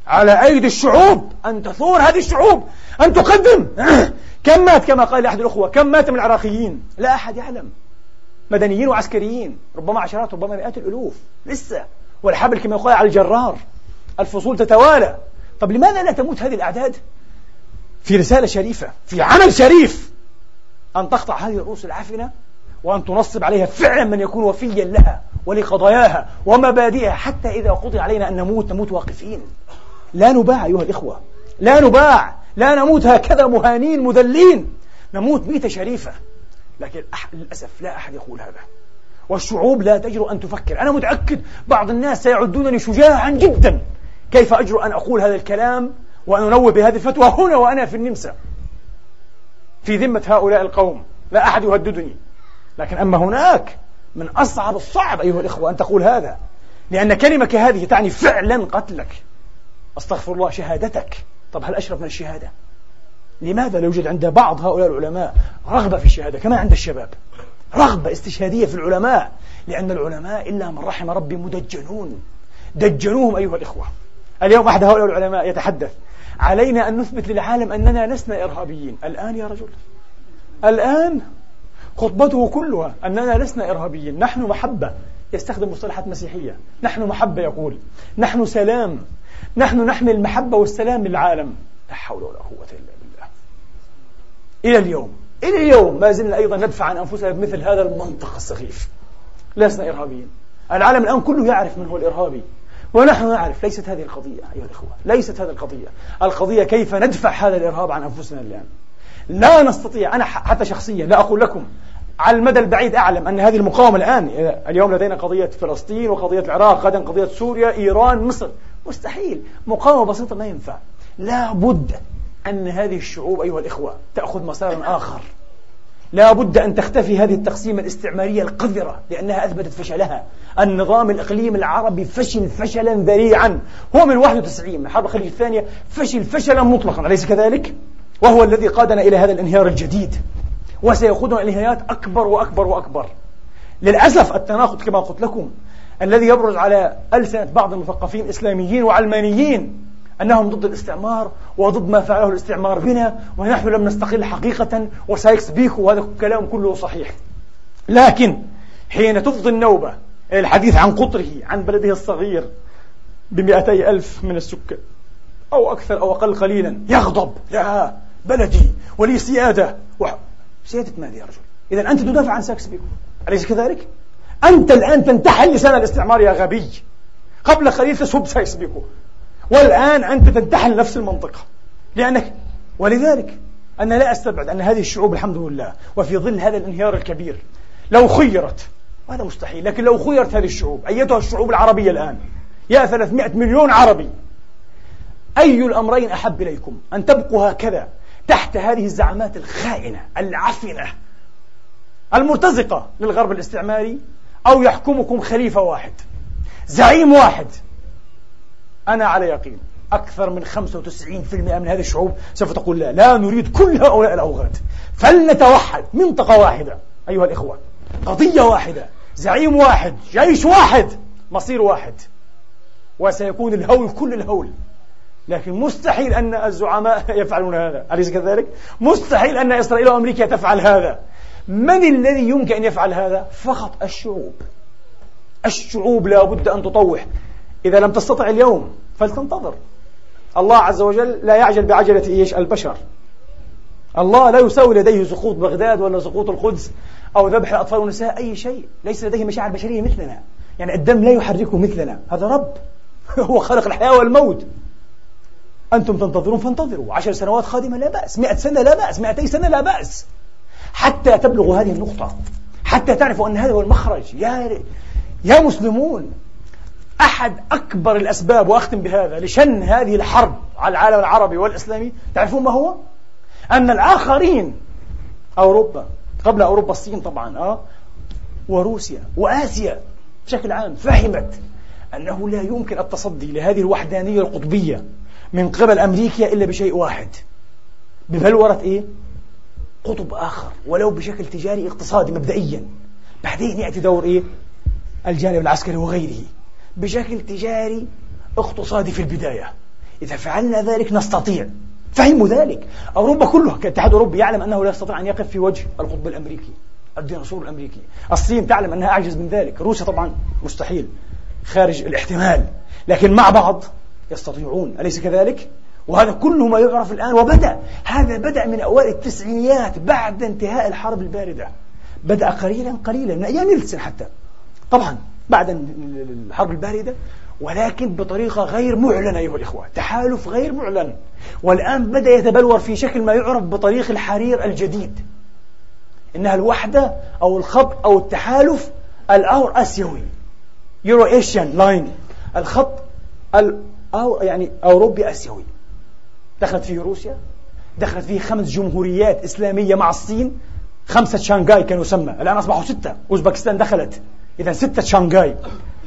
على أيدي الشعوب. أن تثور هذه الشعوب. أن تقدم. (clears throat) كم مات كما قال أحد الأخوة؟ كم مات من العراقيين؟ لا أحد يعلم. مدنيين وعسكريين. ربما عشرات ربما مئات الألوف. لسه. والحبل كما يقال على الجرار. الفصول تتوالى. طب لماذا لا تموت هذه الأعداد؟ في رسالة شريفة في عمل شريف. أن تقطع هذه الرؤوس العافنة وأن تنصب عليها فعلا من يكون وفيا لها ولقضاياها ومبادئها حتى إذا قضي علينا أن نموت نموت واقفين. لا نباع أيها الإخوة. لا نباع. لا نموت هكذا مهانين مذلين. نموت ميتة شريفة. لكن للأسف لا أحد يقول هذا. والشعوب لا تجرؤ أن تفكر. أنا متأكد بعض الناس سيعدونني شجاعا جدا. كيف أجرؤ أن أقول هذا الكلام؟ وأن أنوه بهذه الفتوى هنا وأنا في النمسا. في ذمة هؤلاء القوم. لا أحد يهددني. لكن أما هناك من أصعب الصعب أيها الإخوة أن تقول هذا. لأن كلمة كهذه تعني فعلا قتلك. أستغفر الله شهادتك. طب هل أشرف من الشهادة؟ لماذا لا يوجد عند بعض هؤلاء العلماء رغبة في الشهادة كما عند الشباب؟ رغبة استشهادية في العلماء. لأن العلماء إلا من رحم ربي مدجنون. دجنوهم أيها الإخوة. اليوم أحد هؤلاء العلماء يتحدث. علينا أن نثبت للعالم أننا لسنا إرهابيين. الآن يا رجل. الآن خطبته كلها أننا لسنا إرهابيين. نحن محبة يستخدم مصطلحات مسيحية. نحن محبة يقول. نحن سلام. نحن نحمل المحبة والسلام للعالم. لا حول ولا قوة إلا بالله. إلى اليوم. إلى اليوم ما زلنا أيضا ندفع عن أنفسنا بمثل هذا المنطق السخيف. لسنا إرهابيين. العالم الآن كله يعرف من هو الإرهابي. ونحن نعرف ليست هذه القضية أيها الأخوة ليست هذه القضية. القضية كيف ندفع هذا الإرهاب عن أنفسنا الآن؟ لا نستطيع أنا حتى شخصيا لا أقول لكم على المدى البعيد أعلم أن هذه المقاومة الآن اليوم لدينا قضية فلسطين وقضية العراق غدا قضية سوريا إيران مصر مستحيل. مقاومة بسيطة ما ينفع. لا بد أن هذه الشعوب أيها الإخوة تأخذ مسارا آخر. لا بد أن تختفي هذه التقسيمة الاستعمارية القذرة لأنها أثبتت فشلها. النظام الإقليمي العربي فشل فشلا ذريعا. هو من 91 من حرب الخليج الثانية فشل فشلا مطلقا. أليس كذلك؟ وهو الذي قادنا إلى هذا الانهيار الجديد. وسيقودنا إلى انهيارات أكبر وأكبر وأكبر. للأسف التناقض كما قلت لكم الذي يبرز على ألسنة بعض المثقفين الإسلاميين وعلمانيين أنهم ضد الاستعمار وضد ما فعله الاستعمار بنا ونحن لم نستقل حقيقة وسايكس بيكو وهذا الكلام كله صحيح. لكن حين تفضي النوبة الحديث عن قطره عن بلده الصغير بمئتي ألف من السكان أو أكثر أو أقل قليلا يغضب. لا بلدي ولي سيادة. وح... سيادة ماذا يا رجل؟ إذا أنت تدافع عن سايكس بيكو أليس كذلك؟ أنت الآن تنتحل لسان الاستعمار يا غبي. قبل قليل تسب سايكس بيكو. والآن أنت تنتحل نفس المنطقة. لأنك ولذلك أنا لا أستبعد أن هذه الشعوب الحمد لله وفي ظل هذا الانهيار الكبير لو خيرت وهذا مستحيل لكن لو خيرت هذه الشعوب أيتها الشعوب العربية الآن يا 300 مليون عربي أي الأمرين أحب إليكم؟ أن تبقوا هكذا تحت هذه الزعامات الخائنة العفنة المرتزقة للغرب الاستعماري أو يحكمكم خليفة واحد زعيم واحد. أنا على يقين أكثر من 95% من هذه الشعوب سوف تقول لا لا نريد كل هؤلاء الأوغاد. فلنتوحد منطقة واحدة أيها الإخوة. قضية واحدة زعيم واحد جيش واحد مصير واحد. وسيكون الهول كل الهول. لكن مستحيل أن الزعماء (laughs) يفعلون هذا. أليس كذلك؟ مستحيل أن إسرائيل وأمريكا تفعل هذا. من الذي يمكن أن يفعل هذا؟ فقط الشعوب. الشعوب لا بد أن تطوح. إذا لم تستطع اليوم فلتنتظر. الله عز وجل لا يعجل بعجلة إيش؟ البشر. الله لا يساوي لديه سقوط بغداد ولا سقوط القدس أو ذبح الأطفال والنساء أي شيء. ليس لديه مشاعر بشرية مثلنا. يعني الدم لا يحركه مثلنا. هذا رب. (laughs) هو خلق الحياة والموت. أنتم تنتظرون فانتظروا. عشر سنوات قادمة لا بأس. مئة سنة لا بأس. مئتي سنة لا بأس. حتى تبلغوا هذه النقطة حتى تعرفوا أن هذا هو المخرج. يا يا مسلمون. أحد أكبر الأسباب وأختم بهذا لشن هذه الحرب على العالم العربي والإسلامي تعرفون ما هو؟ أن الآخرين أوروبا قبل أوروبا الصين طبعا أه وروسيا وآسيا بشكل عام فهمت أنه لا يمكن التصدي لهذه الوحدانية القطبية من قبل أمريكا إلا بشيء واحد ببلورة إيه؟ قطب آخر ولو بشكل تجاري اقتصادي مبدئيا بعدين يأتي دور إيه؟ الجانب العسكري وغيره بشكل تجاري اقتصادي في البداية. إذا فعلنا ذلك نستطيع. فهموا ذلك. أوروبا كلها كاتحاد أوروبي يعلم أنه لا يستطيع أن يقف في وجه القطب الأمريكي الديناصور الأمريكي. الصين تعلم أنها أعجز من ذلك. روسيا طبعا مستحيل. خارج الاحتمال. لكن مع بعض يستطيعون. أليس كذلك؟ وهذا كله ما يعرف الآن. وبدأ. هذا بدأ من أوائل التسعينيات بعد انتهاء الحرب الباردة. بدأ قليلا قليلا من أيام حتى. طبعا. بعد الحرب الباردة ولكن بطريقة غير معلنة أيها الإخوة تحالف غير معلن. والآن بدأ يتبلور في شكل ما يعرف بطريق الحرير الجديد. إنها الوحدة أو الخط أو التحالف الأور أسيوي يورو إيشيان لاين الخط أو يعني أوروبي أسيوي. دخلت فيه روسيا دخلت فيه خمس جمهوريات إسلامية مع الصين خمسة شانغاي كانوا يسمى. الآن أصبحوا ستة أوزبكستان دخلت. إذا ستة شانغاي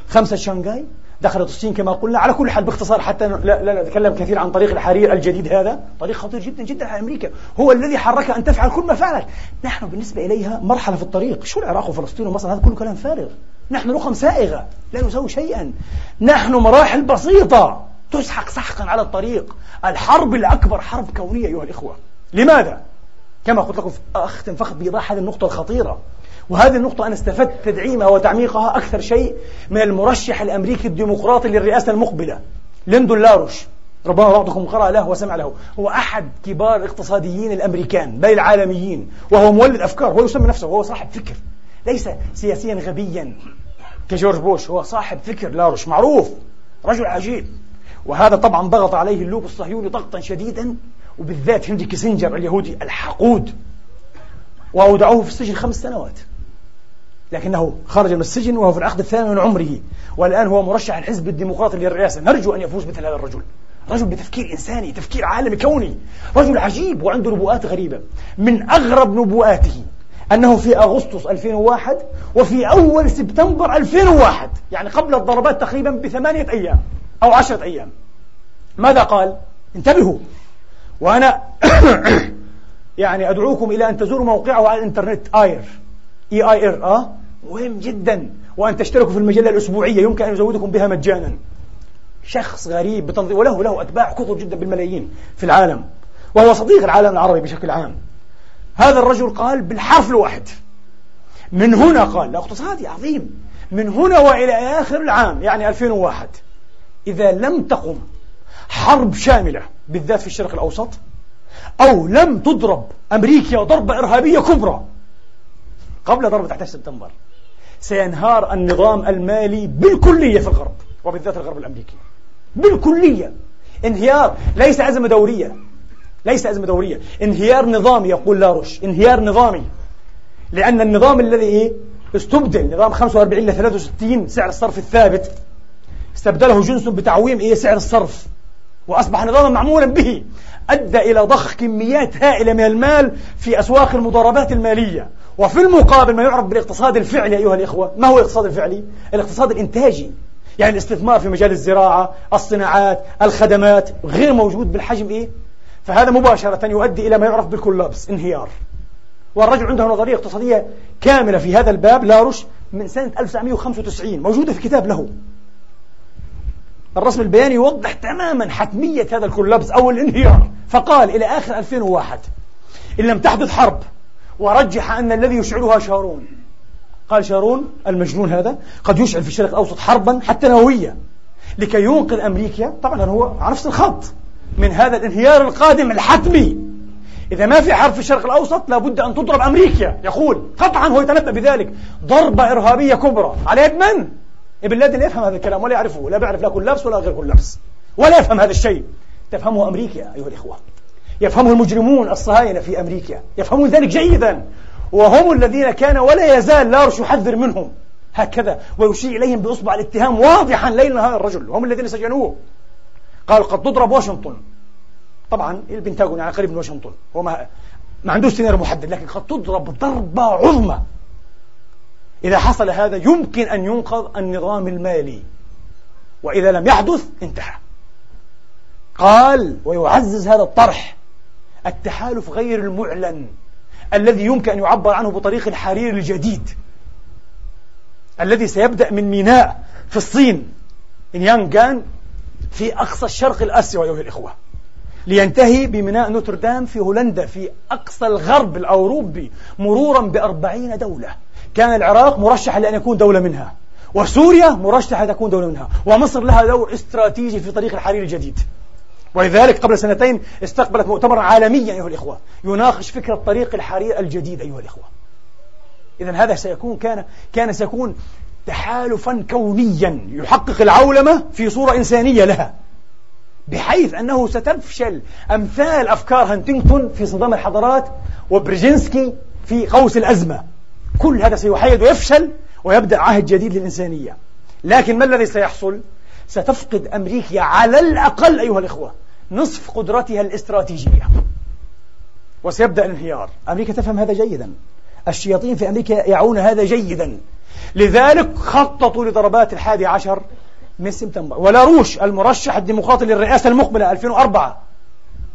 خمسة شانغاي دخلت الصين كما قلنا على كل حال باختصار حتى لا, نتكلم كثير عن طريق الحرير الجديد هذا. طريق خطير جدا جدا على أمريكا. هو الذي حرك أن تفعل كل ما فعلت. نحن بالنسبة إليها مرحلة في الطريق. شو العراق وفلسطين ومصر؟ هذا كله كلام فارغ. نحن رقم سائغة. لا نسوي شيئا. نحن مراحل بسيطة تسحق سحقا على الطريق. الحرب الأكبر حرب كونية أيها الإخوة. لماذا؟ كما قلت لكم أختم فقط بإيضاح هذه النقطة الخطيرة. وهذه النقطة أنا استفدت تدعيمها وتعميقها أكثر شيء من المرشح الأمريكي الديمقراطي للرئاسة المقبلة ليندون لاروش. ربما بعضكم قرأ له وسمع له. هو أحد كبار الاقتصاديين الأمريكان بل العالميين وهو مولد أفكار هو يسمي نفسه وهو صاحب فكر. ليس سياسيا غبيا كجورج بوش هو صاحب فكر لاروش معروف رجل عجيب. وهذا طبعا ضغط عليه اللوبي الصهيوني ضغطا شديدا وبالذات هنري كيسنجر اليهودي الحقود. وأودعوه في السجن خمس سنوات. لكنه خرج من السجن وهو في العقد الثامن من عمره. والآن هو مرشح الحزب الديمقراطي للرئاسة. نرجو أن يفوز مثل هذا الرجل. رجل بتفكير إنساني تفكير عالمي كوني. رجل عجيب وعنده نبوءات غريبة. من أغرب نبوءاته أنه في أغسطس 2001 وفي أول سبتمبر 2001 يعني قبل الضربات تقريبا بثمانية أيام أو عشرة أيام. ماذا قال؟ انتبهوا. وأنا (coughs) يعني أدعوكم إلى أن تزوروا موقعه على الإنترنت آير. إي آي إر آه؟ مهم جدا. وأن تشتركوا في المجلة الأسبوعية يمكن أن يزودكم بها مجانا. شخص غريب بتنظيم وله له أتباع كثر جدا بالملايين في العالم. وهو صديق العالم العربي بشكل عام. هذا الرجل قال بالحرف الواحد. من هنا قال اقتصادي عظيم. من هنا وإلى آخر العام يعني 2001 إذا لم تقم حرب شاملة بالذات في الشرق الأوسط أو لم تضرب أمريكا ضربة إرهابية كبرى قبل ضربة 11 سبتمبر. سينهار النظام المالي بالكلية في الغرب وبالذات الغرب الأمريكي. بالكلية. انهيار ليس أزمة دورية. ليس أزمة دورية. انهيار نظامي يقول لاروش. انهيار نظامي. لأن النظام الذي إيه؟ استبدل. نظام 45 ل 63 سعر الصرف الثابت. استبدله جنس بتعويم إيه؟ سعر الصرف. وأصبح نظاما معمولا به أدى إلى ضخ كميات هائلة من المال في أسواق المضاربات المالية وفي المقابل ما يعرف بالاقتصاد الفعلي أيها الإخوة ما هو الاقتصاد الفعلي؟ الاقتصاد الإنتاجي يعني الاستثمار في مجال الزراعة الصناعات الخدمات غير موجود بالحجم إيه؟ فهذا مباشرة يؤدي إلى ما يعرف بالكولابس انهيار والرجل عنده نظرية اقتصادية كاملة في هذا الباب لاروش من سنة 1995 موجودة في كتاب له الرسم البياني يوضح تماما حتمية هذا الكولابس أو الانهيار. فقال إلى آخر 2001 إن لم تحدث حرب ورجح أن الذي يشعلها شارون. قال شارون المجنون هذا قد يشعل في الشرق الأوسط حربا حتى نووية لكي ينقذ أمريكا. طبعا هو على نفس الخط من هذا الانهيار القادم الحتمي. إذا ما في حرب في الشرق الأوسط لابد أن تضرب أمريكا. يقول قطعا هو يتنبأ بذلك. ضربة إرهابية كبرى على يد من؟ ابن لادن يفهم هذا الكلام ولا يعرفه لا بيعرف لا كل لبس ولا غير كل لبس ولا يفهم هذا الشيء. تفهمه أمريكا أيها الإخوة. يفهمه المجرمون الصهاينة في أمريكا. يفهمون ذلك جيدا. وهم الذين كان ولا يزال لارش يحذر منهم. هكذا. ويشير إليهم بإصبع الاتهام واضحا ليل نهار الرجل. هم الذين سجنوه. قال قد تضرب واشنطن. طبعا البنتاغون يعني قريب من واشنطن. هو ما ما عندوش سيناريو محدد لكن قد تضرب ضربة عظمى. إذا حصل هذا يمكن أن ينقذ النظام المالي. وإذا لم يحدث انتهى. قال ويعزز هذا الطرح. التحالف غير المعلن الذي يمكن أن يعبر عنه بطريق الحرير الجديد. الذي سيبدأ من ميناء في الصين. يانغان في أقصى الشرق الآسيوي أيها الإخوة. لينتهي بميناء نوتردام في هولندا في أقصى الغرب الأوروبي مرورا بأربعين دولة. كان العراق مرشحا لأن يكون دولة منها وسوريا مرشحة تكون دولة منها ومصر لها دور استراتيجي في طريق الحرير الجديد. ولذلك قبل سنتين استقبلت مؤتمرا عالميا أيها الإخوة يناقش فكرة طريق الحرير الجديد أيها الإخوة. إذا هذا سيكون كان كان سيكون تحالفا كونيا يحقق العولمة في صورة إنسانية لها بحيث أنه ستفشل أمثال أفكار هانتينغتون في صدام الحضارات وبرجينسكي في قوس الأزمة. كل هذا سيحيد ويفشل ويبدأ عهد جديد للإنسانية. لكن ما الذي سيحصل؟ ستفقد أمريكا على الأقل أيها الإخوة نصف قدرتها الاستراتيجية. وسيبدأ الانهيار. أمريكا تفهم هذا جيدا. الشياطين في أمريكا يعون هذا جيدا. لذلك خططوا لضربات الحادي عشر من سبتمبر. ولاروش المرشح الديمقراطي للرئاسة المقبلة 2004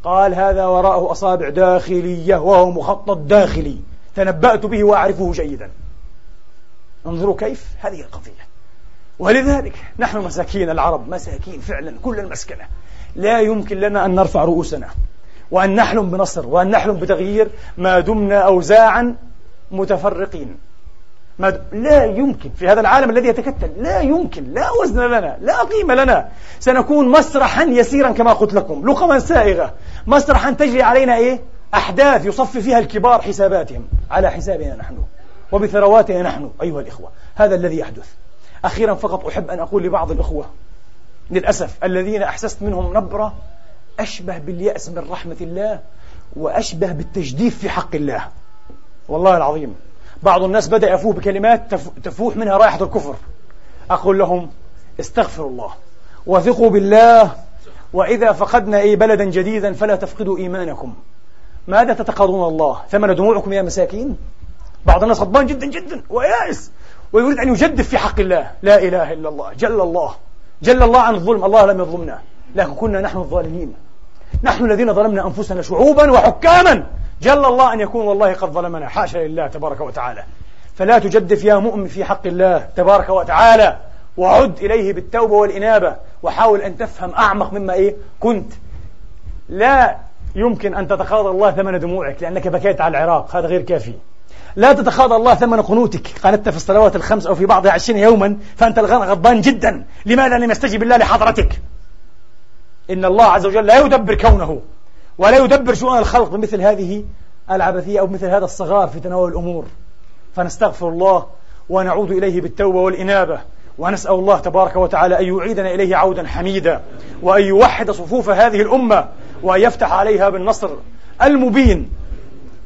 قال هذا وراءه أصابع داخلية وهو مخطط داخلي. تنبأت به وأعرفه جيدا. انظروا كيف هذه القضية. ولذلك نحن مساكين العرب مساكين فعلا كل المسكنة. لا يمكن لنا أن نرفع رؤوسنا. وأن نحلم بنصر وأن نحلم بتغيير ما دمنا أوزاعا متفرقين. ما د... لا يمكن في هذا العالم الذي يتكتل. لا يمكن لا وزن لنا لا قيمة لنا. سنكون مسرحا يسيرا كما قلت لكم لقما سائغة. مسرحا تجري علينا إيه؟ أحداث يصفي فيها الكبار حساباتهم على حسابنا نحن وبثرواتنا نحن أيها الإخوة. هذا الذي يحدث. أخيرا فقط أحب أن أقول لبعض الأخوة للأسف الذين أحسست منهم نبرة أشبه باليأس من رحمة الله وأشبه بالتجديف في حق الله. والله العظيم بعض الناس بدأ يفوه بكلمات تفوح منها رائحة الكفر. أقول لهم استغفروا الله وثقوا بالله وإذا فقدنا أي بلدا جديدا فلا تفقدوا إيمانكم. ماذا تتقاضون الله؟ ثمن دموعكم يا مساكين؟ بعض الناس غضبان جدا جدا ويائس. ويريد أن يجدف في حق الله. لا إله إلا الله. جل الله. جل الله عن الظلم. الله لم يظلمنا. لكن كنا نحن الظالمين. نحن الذين ظلمنا أنفسنا شعوبا وحكاما. جل الله أن يكون والله قد ظلمنا. حاشا لله تبارك وتعالى. فلا تجدف يا مؤمن في حق الله تبارك وتعالى. وعد إليه بالتوبة والإنابة. وحاول أن تفهم أعمق مما إيه؟ كنت. لا يمكن أن تتقاضى الله ثمن دموعك لأنك بكيت على العراق هذا غير كافي. لا تتقاضى الله ثمن قنوتك. قالت في الصلوات الخمس أو في بعضها عشرين يوما فأنت غضبان جدا. لماذا لم يستجب الله لحضرتك؟ إن الله عز وجل لا يدبر كونه ولا يدبر شؤون الخلق بمثل هذه العبثية أو مثل هذا الصغار في تناول الأمور. فنستغفر الله ونعود إليه بالتوبة والإنابة ونسأل الله تبارك وتعالى أن يعيدنا إليه عودا حميدا وأن يوحد صفوف هذه الأمة وأن يفتح عليها بالنصر المبين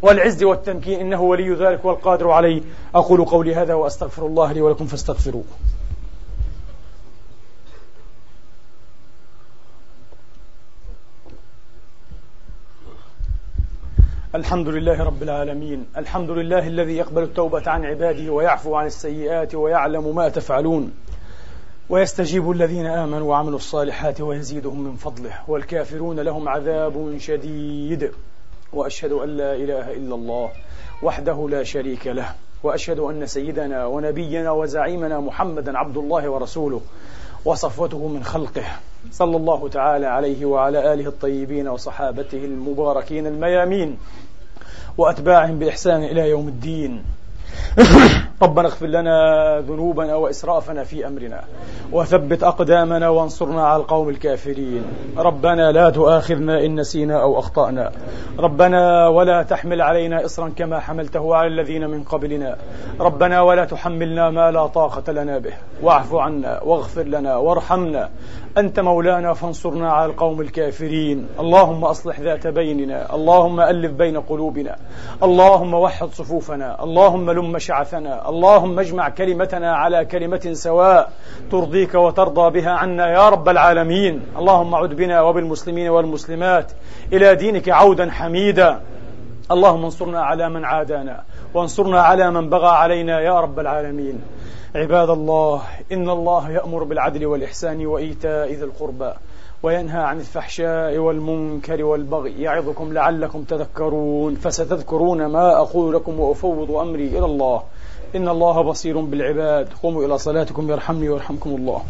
والعز والتمكين. إنه ولي ذلك والقادر عليه. أقول قولي هذا وأستغفر الله لي ولكم فاستغفروه. الحمد لله رب العالمين. الحمد لله الذي يقبل التوبة عن عباده ويعفو عن السيئات ويعلم ما تفعلون. ويستجيب الذين آمنوا وعملوا الصالحات ويزيدهم من فضله والكافرون لهم عذاب شديد. وأشهد أن لا إله إلا الله وحده لا شريك له وأشهد أن سيدنا ونبينا وزعيمنا محمدا عبد الله ورسوله وصفوته من خلقه. صلى الله تعالى عليه وعلى آله الطيبين وصحابته المباركين الميامين وأتباعهم بإحسان إلى يوم الدين. ربنا اغفر لنا ذنوبنا وإسرافنا في أمرنا وثبت أقدامنا وانصرنا على القوم الكافرين. ربنا لا تؤاخذنا إن نسينا أو أخطأنا. ربنا ولا تحمل علينا إصرا كما حملته على الذين من قبلنا. ربنا ولا تحملنا ما لا طاقة لنا به. واعف عنا واغفر لنا وارحمنا. أنت مولانا فانصرنا على القوم الكافرين. اللهم أصلح ذات بيننا. اللهم ألف بين قلوبنا. اللهم وحد صفوفنا. اللهم لم شعثنا. اللهم اجمع كلمتنا على كلمة سواء ترضيك وترضى بها عنا يا رب العالمين. اللهم عد بنا وبالمسلمين والمسلمات إلى دينك عودا حميدا. اللهم انصرنا على من عادانا وانصرنا على من بغى علينا يا رب العالمين. عباد الله إن الله يأمر بالعدل والإحسان وإيتاء ذي القربى وينهى عن الفحشاء والمنكر والبغي. يعظكم لعلكم تذكرون فستذكرون ما أقول لكم وأفوض أمري إلى الله. إن الله بصير بالعباد. قوموا إلى صلاتكم يرحمني ويرحمكم الله.